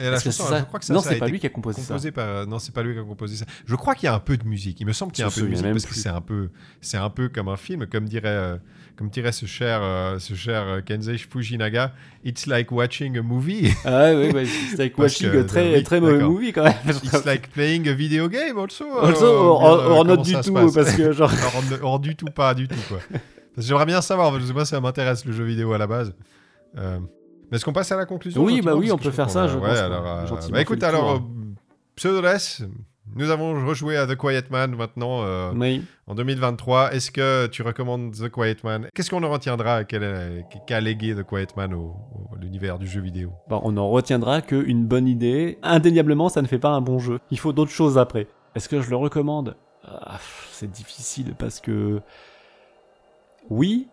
Et la chanson, ça. je crois que ça, non, ça c'est pas été lui qui a composé, ça. composé par non c'est pas lui qui a composé ça je crois qu'il y a un peu de musique il me semble qu'il y a un Je peu de musique parce même que plus. c'est un peu c'est un peu comme un film comme dirait euh, comme dirait ce cher euh, ce cher euh, Kenzei Fujinaga it's like watching a movie Ah ouais, ouais, c'est like watching a très, oui, très mauvais movie quand même. it's like playing a video game also Also, euh, or, bien, or- euh, or comment not du ça tout, parce que genre. or du tout pas du tout quoi j'aimerais bien savoir parce que moi ça m'intéresse le jeu vidéo à la base euh, est-ce qu'on passe à la conclusion Oui, bah oui, on peut faire ça, a- je ouais, pense, alors, euh, bah écoute alors euh, Pseudoless, nous avons rejoué à The Quiet Man maintenant euh, Oui. en 2023. Est-ce que tu recommandes The Quiet Man? Qu'est-ce qu'on en retiendra? Qu'a légué The Quiet Man au, l'univers du jeu vidéo? Bon, on en retiendra qu'une bonne idée, indéniablement, ça ne fait pas un bon jeu. Il faut d'autres choses après. Est-ce que je le recommande? Ah, C'est difficile parce que. Oui.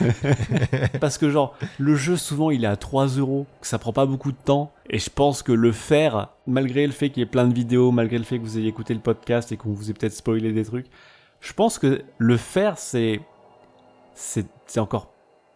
parce que, genre, le jeu, souvent, il est à 3 euros, que ça prend pas beaucoup de temps. Et je pense que le faire, malgré le fait qu'il y ait plein de vidéos, malgré le fait que vous ayez écouté le podcast et qu'on vous ait peut-être spoilé des trucs, je pense que le faire, c'est. C'est c'est encore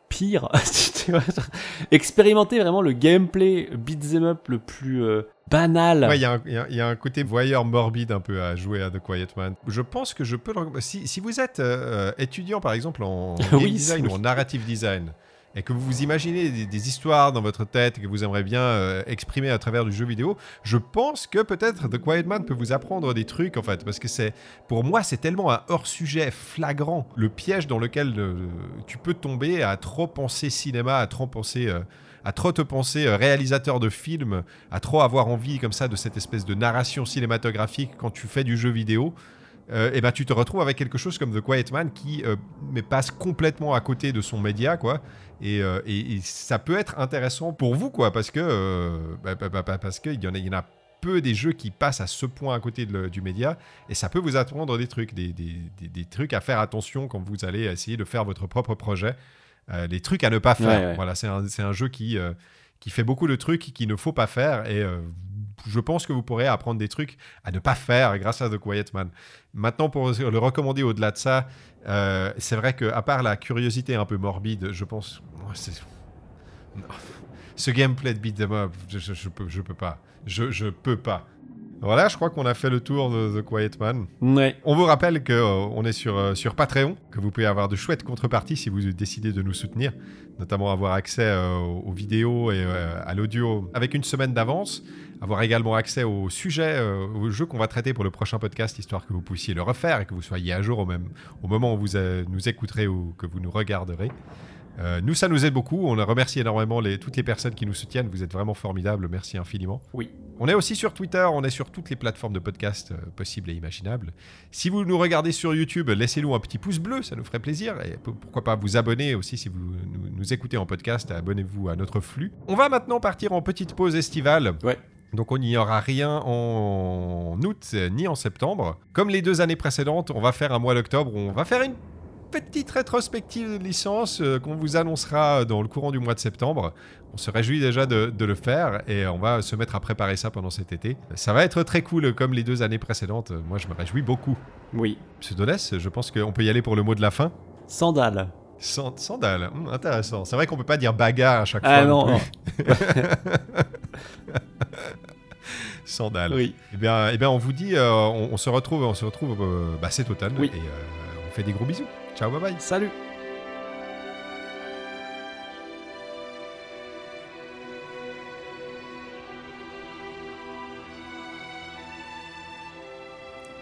pire. Tu vois, genre, Expérimenter vraiment le gameplay beat'em up le plus euh, banal. Ouais, il y, a un- il y a- il y a un côté voyeur morbide un peu à jouer à The Quiet Man. Je pense que je peux le. Si, si vous êtes euh, étudiant, par exemple, en game Oui, design ou en narrative design, et que vous vous imaginez des, histoires dans votre tête que vous aimeriez bien euh, exprimer à travers du jeu vidéo, je pense que peut-être The Quiet Man peut vous apprendre des trucs, en fait, parce que c'est, pour moi, c'est tellement un hors-sujet flagrant, le piège dans lequel euh, tu peux tomber à trop penser cinéma, à trop penser... euh, à trop te penser réalisateur de films, à trop avoir envie comme ça de cette espèce de narration cinématographique quand tu fais du jeu vidéo, et ben tu te retrouves avec quelque chose comme The Quiet Man qui euh, mais passe complètement à côté de son média quoi. Et, euh, et- et ça peut être intéressant pour vous quoi parce que euh, bah, bah, bah, bah, parce qu'il y en a il y en a peu des jeux qui passent à ce point à côté de du média et ça peut vous apprendre des trucs des, des- des- des trucs à faire attention quand vous allez essayer de faire votre propre projet Euh, les trucs à ne pas faire Ouais, ouais. voilà c'est un, un jeu qui euh, qui fait beaucoup de trucs qu'il ne faut pas faire et euh, je pense que vous pourrez apprendre des trucs à ne pas faire grâce à The Quiet Man. Maintenant, pour le recommander au-delà de ça, euh, c'est vrai que à part la curiosité un peu morbide, je pense... Non. Ce gameplay de beat 'em up, je, je, je peux, je peux pas. Je, je peux pas. Voilà, je crois qu'on a fait le tour de The Quiet Man. Ouais. On vous rappelle que euh, on est sur, euh, sur Patreon, que vous pouvez avoir de chouettes contreparties si vous décidez de nous soutenir, notamment avoir accès euh, aux vidéos et à l'audio avec une semaine d'avance, avoir également accès aux sujets, euh, aux jeux qu'on va traiter pour le prochain podcast, histoire que vous puissiez le refaire et que vous soyez à jour au, même, au moment où vous euh, nous écouterez ou que vous nous regarderez. Euh, nous, ça nous aide beaucoup. On remercie énormément les, toutes les personnes qui nous soutiennent. Vous êtes vraiment formidables. Merci infiniment. Oui. On est aussi sur Twitter. On est sur toutes les plateformes de podcast euh, possibles et imaginables. Si vous nous regardez sur YouTube, laissez-nous un petit pouce bleu. Ça nous ferait plaisir. Et pourquoi pas vous abonner aussi si vous nous, nous écoutez en podcast. Abonnez-vous à notre flux. On va maintenant partir en petite pause estivale. Ouais. Donc on n'y aura rien en août ni en septembre. Comme les deux années précédentes, on va faire un mois d'octobre où on va faire une petite rétrospective de licence euh, qu'on vous annoncera dans le courant du mois de septembre. On se réjouit déjà de, de le faire et on va se mettre à préparer ça pendant cet été. Ça va être très cool comme les deux années précédentes. Moi, je me réjouis beaucoup. Oui. Pseudoless, je pense qu'on peut y aller pour le mot de la fin. Sandales. San- Sandales, hum, intéressant. C'est vrai qu'on peut pas dire bagarre à chaque Ah fois. non non. Sandales. Oui. Eh bien, eh bien, on vous dit, euh, on, on se retrouve, on se retrouve euh, bah, cet automne Oui. et euh, on fait des gros bisous. Ciao, bye bye. Salut.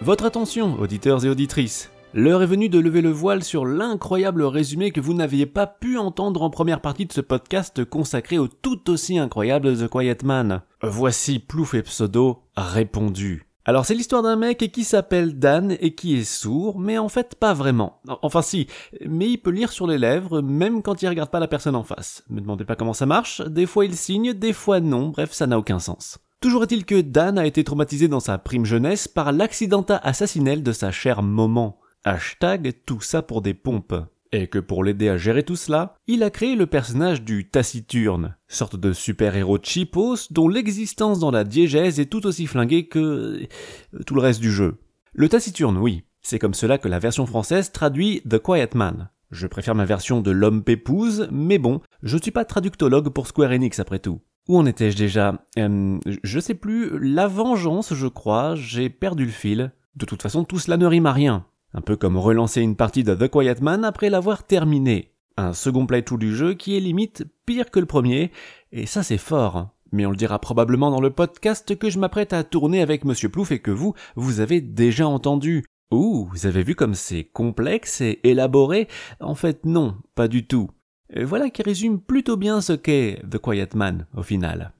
Votre attention, auditeurs et auditrices. L'heure est venue de lever le voile sur l'incroyable résumé que vous n'aviez pas pu entendre en première partie de ce podcast consacré au tout aussi incroyable The Quiet Man. Voici Plouf et Pseudo répondu. Alors c'est l'histoire d'un mec qui s'appelle Dan et qui est sourd, mais en fait pas vraiment. Enfin si, mais il peut lire sur les lèvres même quand il regarde pas la personne en face. Me demandez pas comment ça marche, des fois il signe, des fois non, bref ça n'a aucun sens. Toujours est-il que Dan a été traumatisé dans sa prime jeunesse par l'accidentat assassinel de sa chère maman. Hashtag tout ça pour des pompes. Et que pour l'aider à gérer tout cela, il a créé le personnage du Taciturne, sorte de super-héros cheapos dont l'existence dans la diégèse est tout aussi flinguée que euh, tout le reste du jeu. Le Taciturne, oui, c'est comme cela que la version française traduit The Quiet Man. Je préfère ma version de l'homme pépouse, mais bon, je suis pas traductologue pour Square Enix après tout. Où en étais-je déjà? Euh, Je sais plus, la vengeance, je crois, j'ai perdu le fil. De toute façon, tout cela ne rime à rien. Un peu comme relancer une partie de The Quiet Man après l'avoir terminée. Un second playthrough du jeu qui est limite pire que le premier, et ça c'est fort. Mais on le dira probablement dans le podcast que je m'apprête à tourner avec Monsieur Plouf et que vous, vous avez déjà entendu. Ouh, vous avez vu comme c'est complexe et élaboré? En fait non, pas du tout. Voilà qui résume plutôt bien ce qu'est The Quiet Man au final.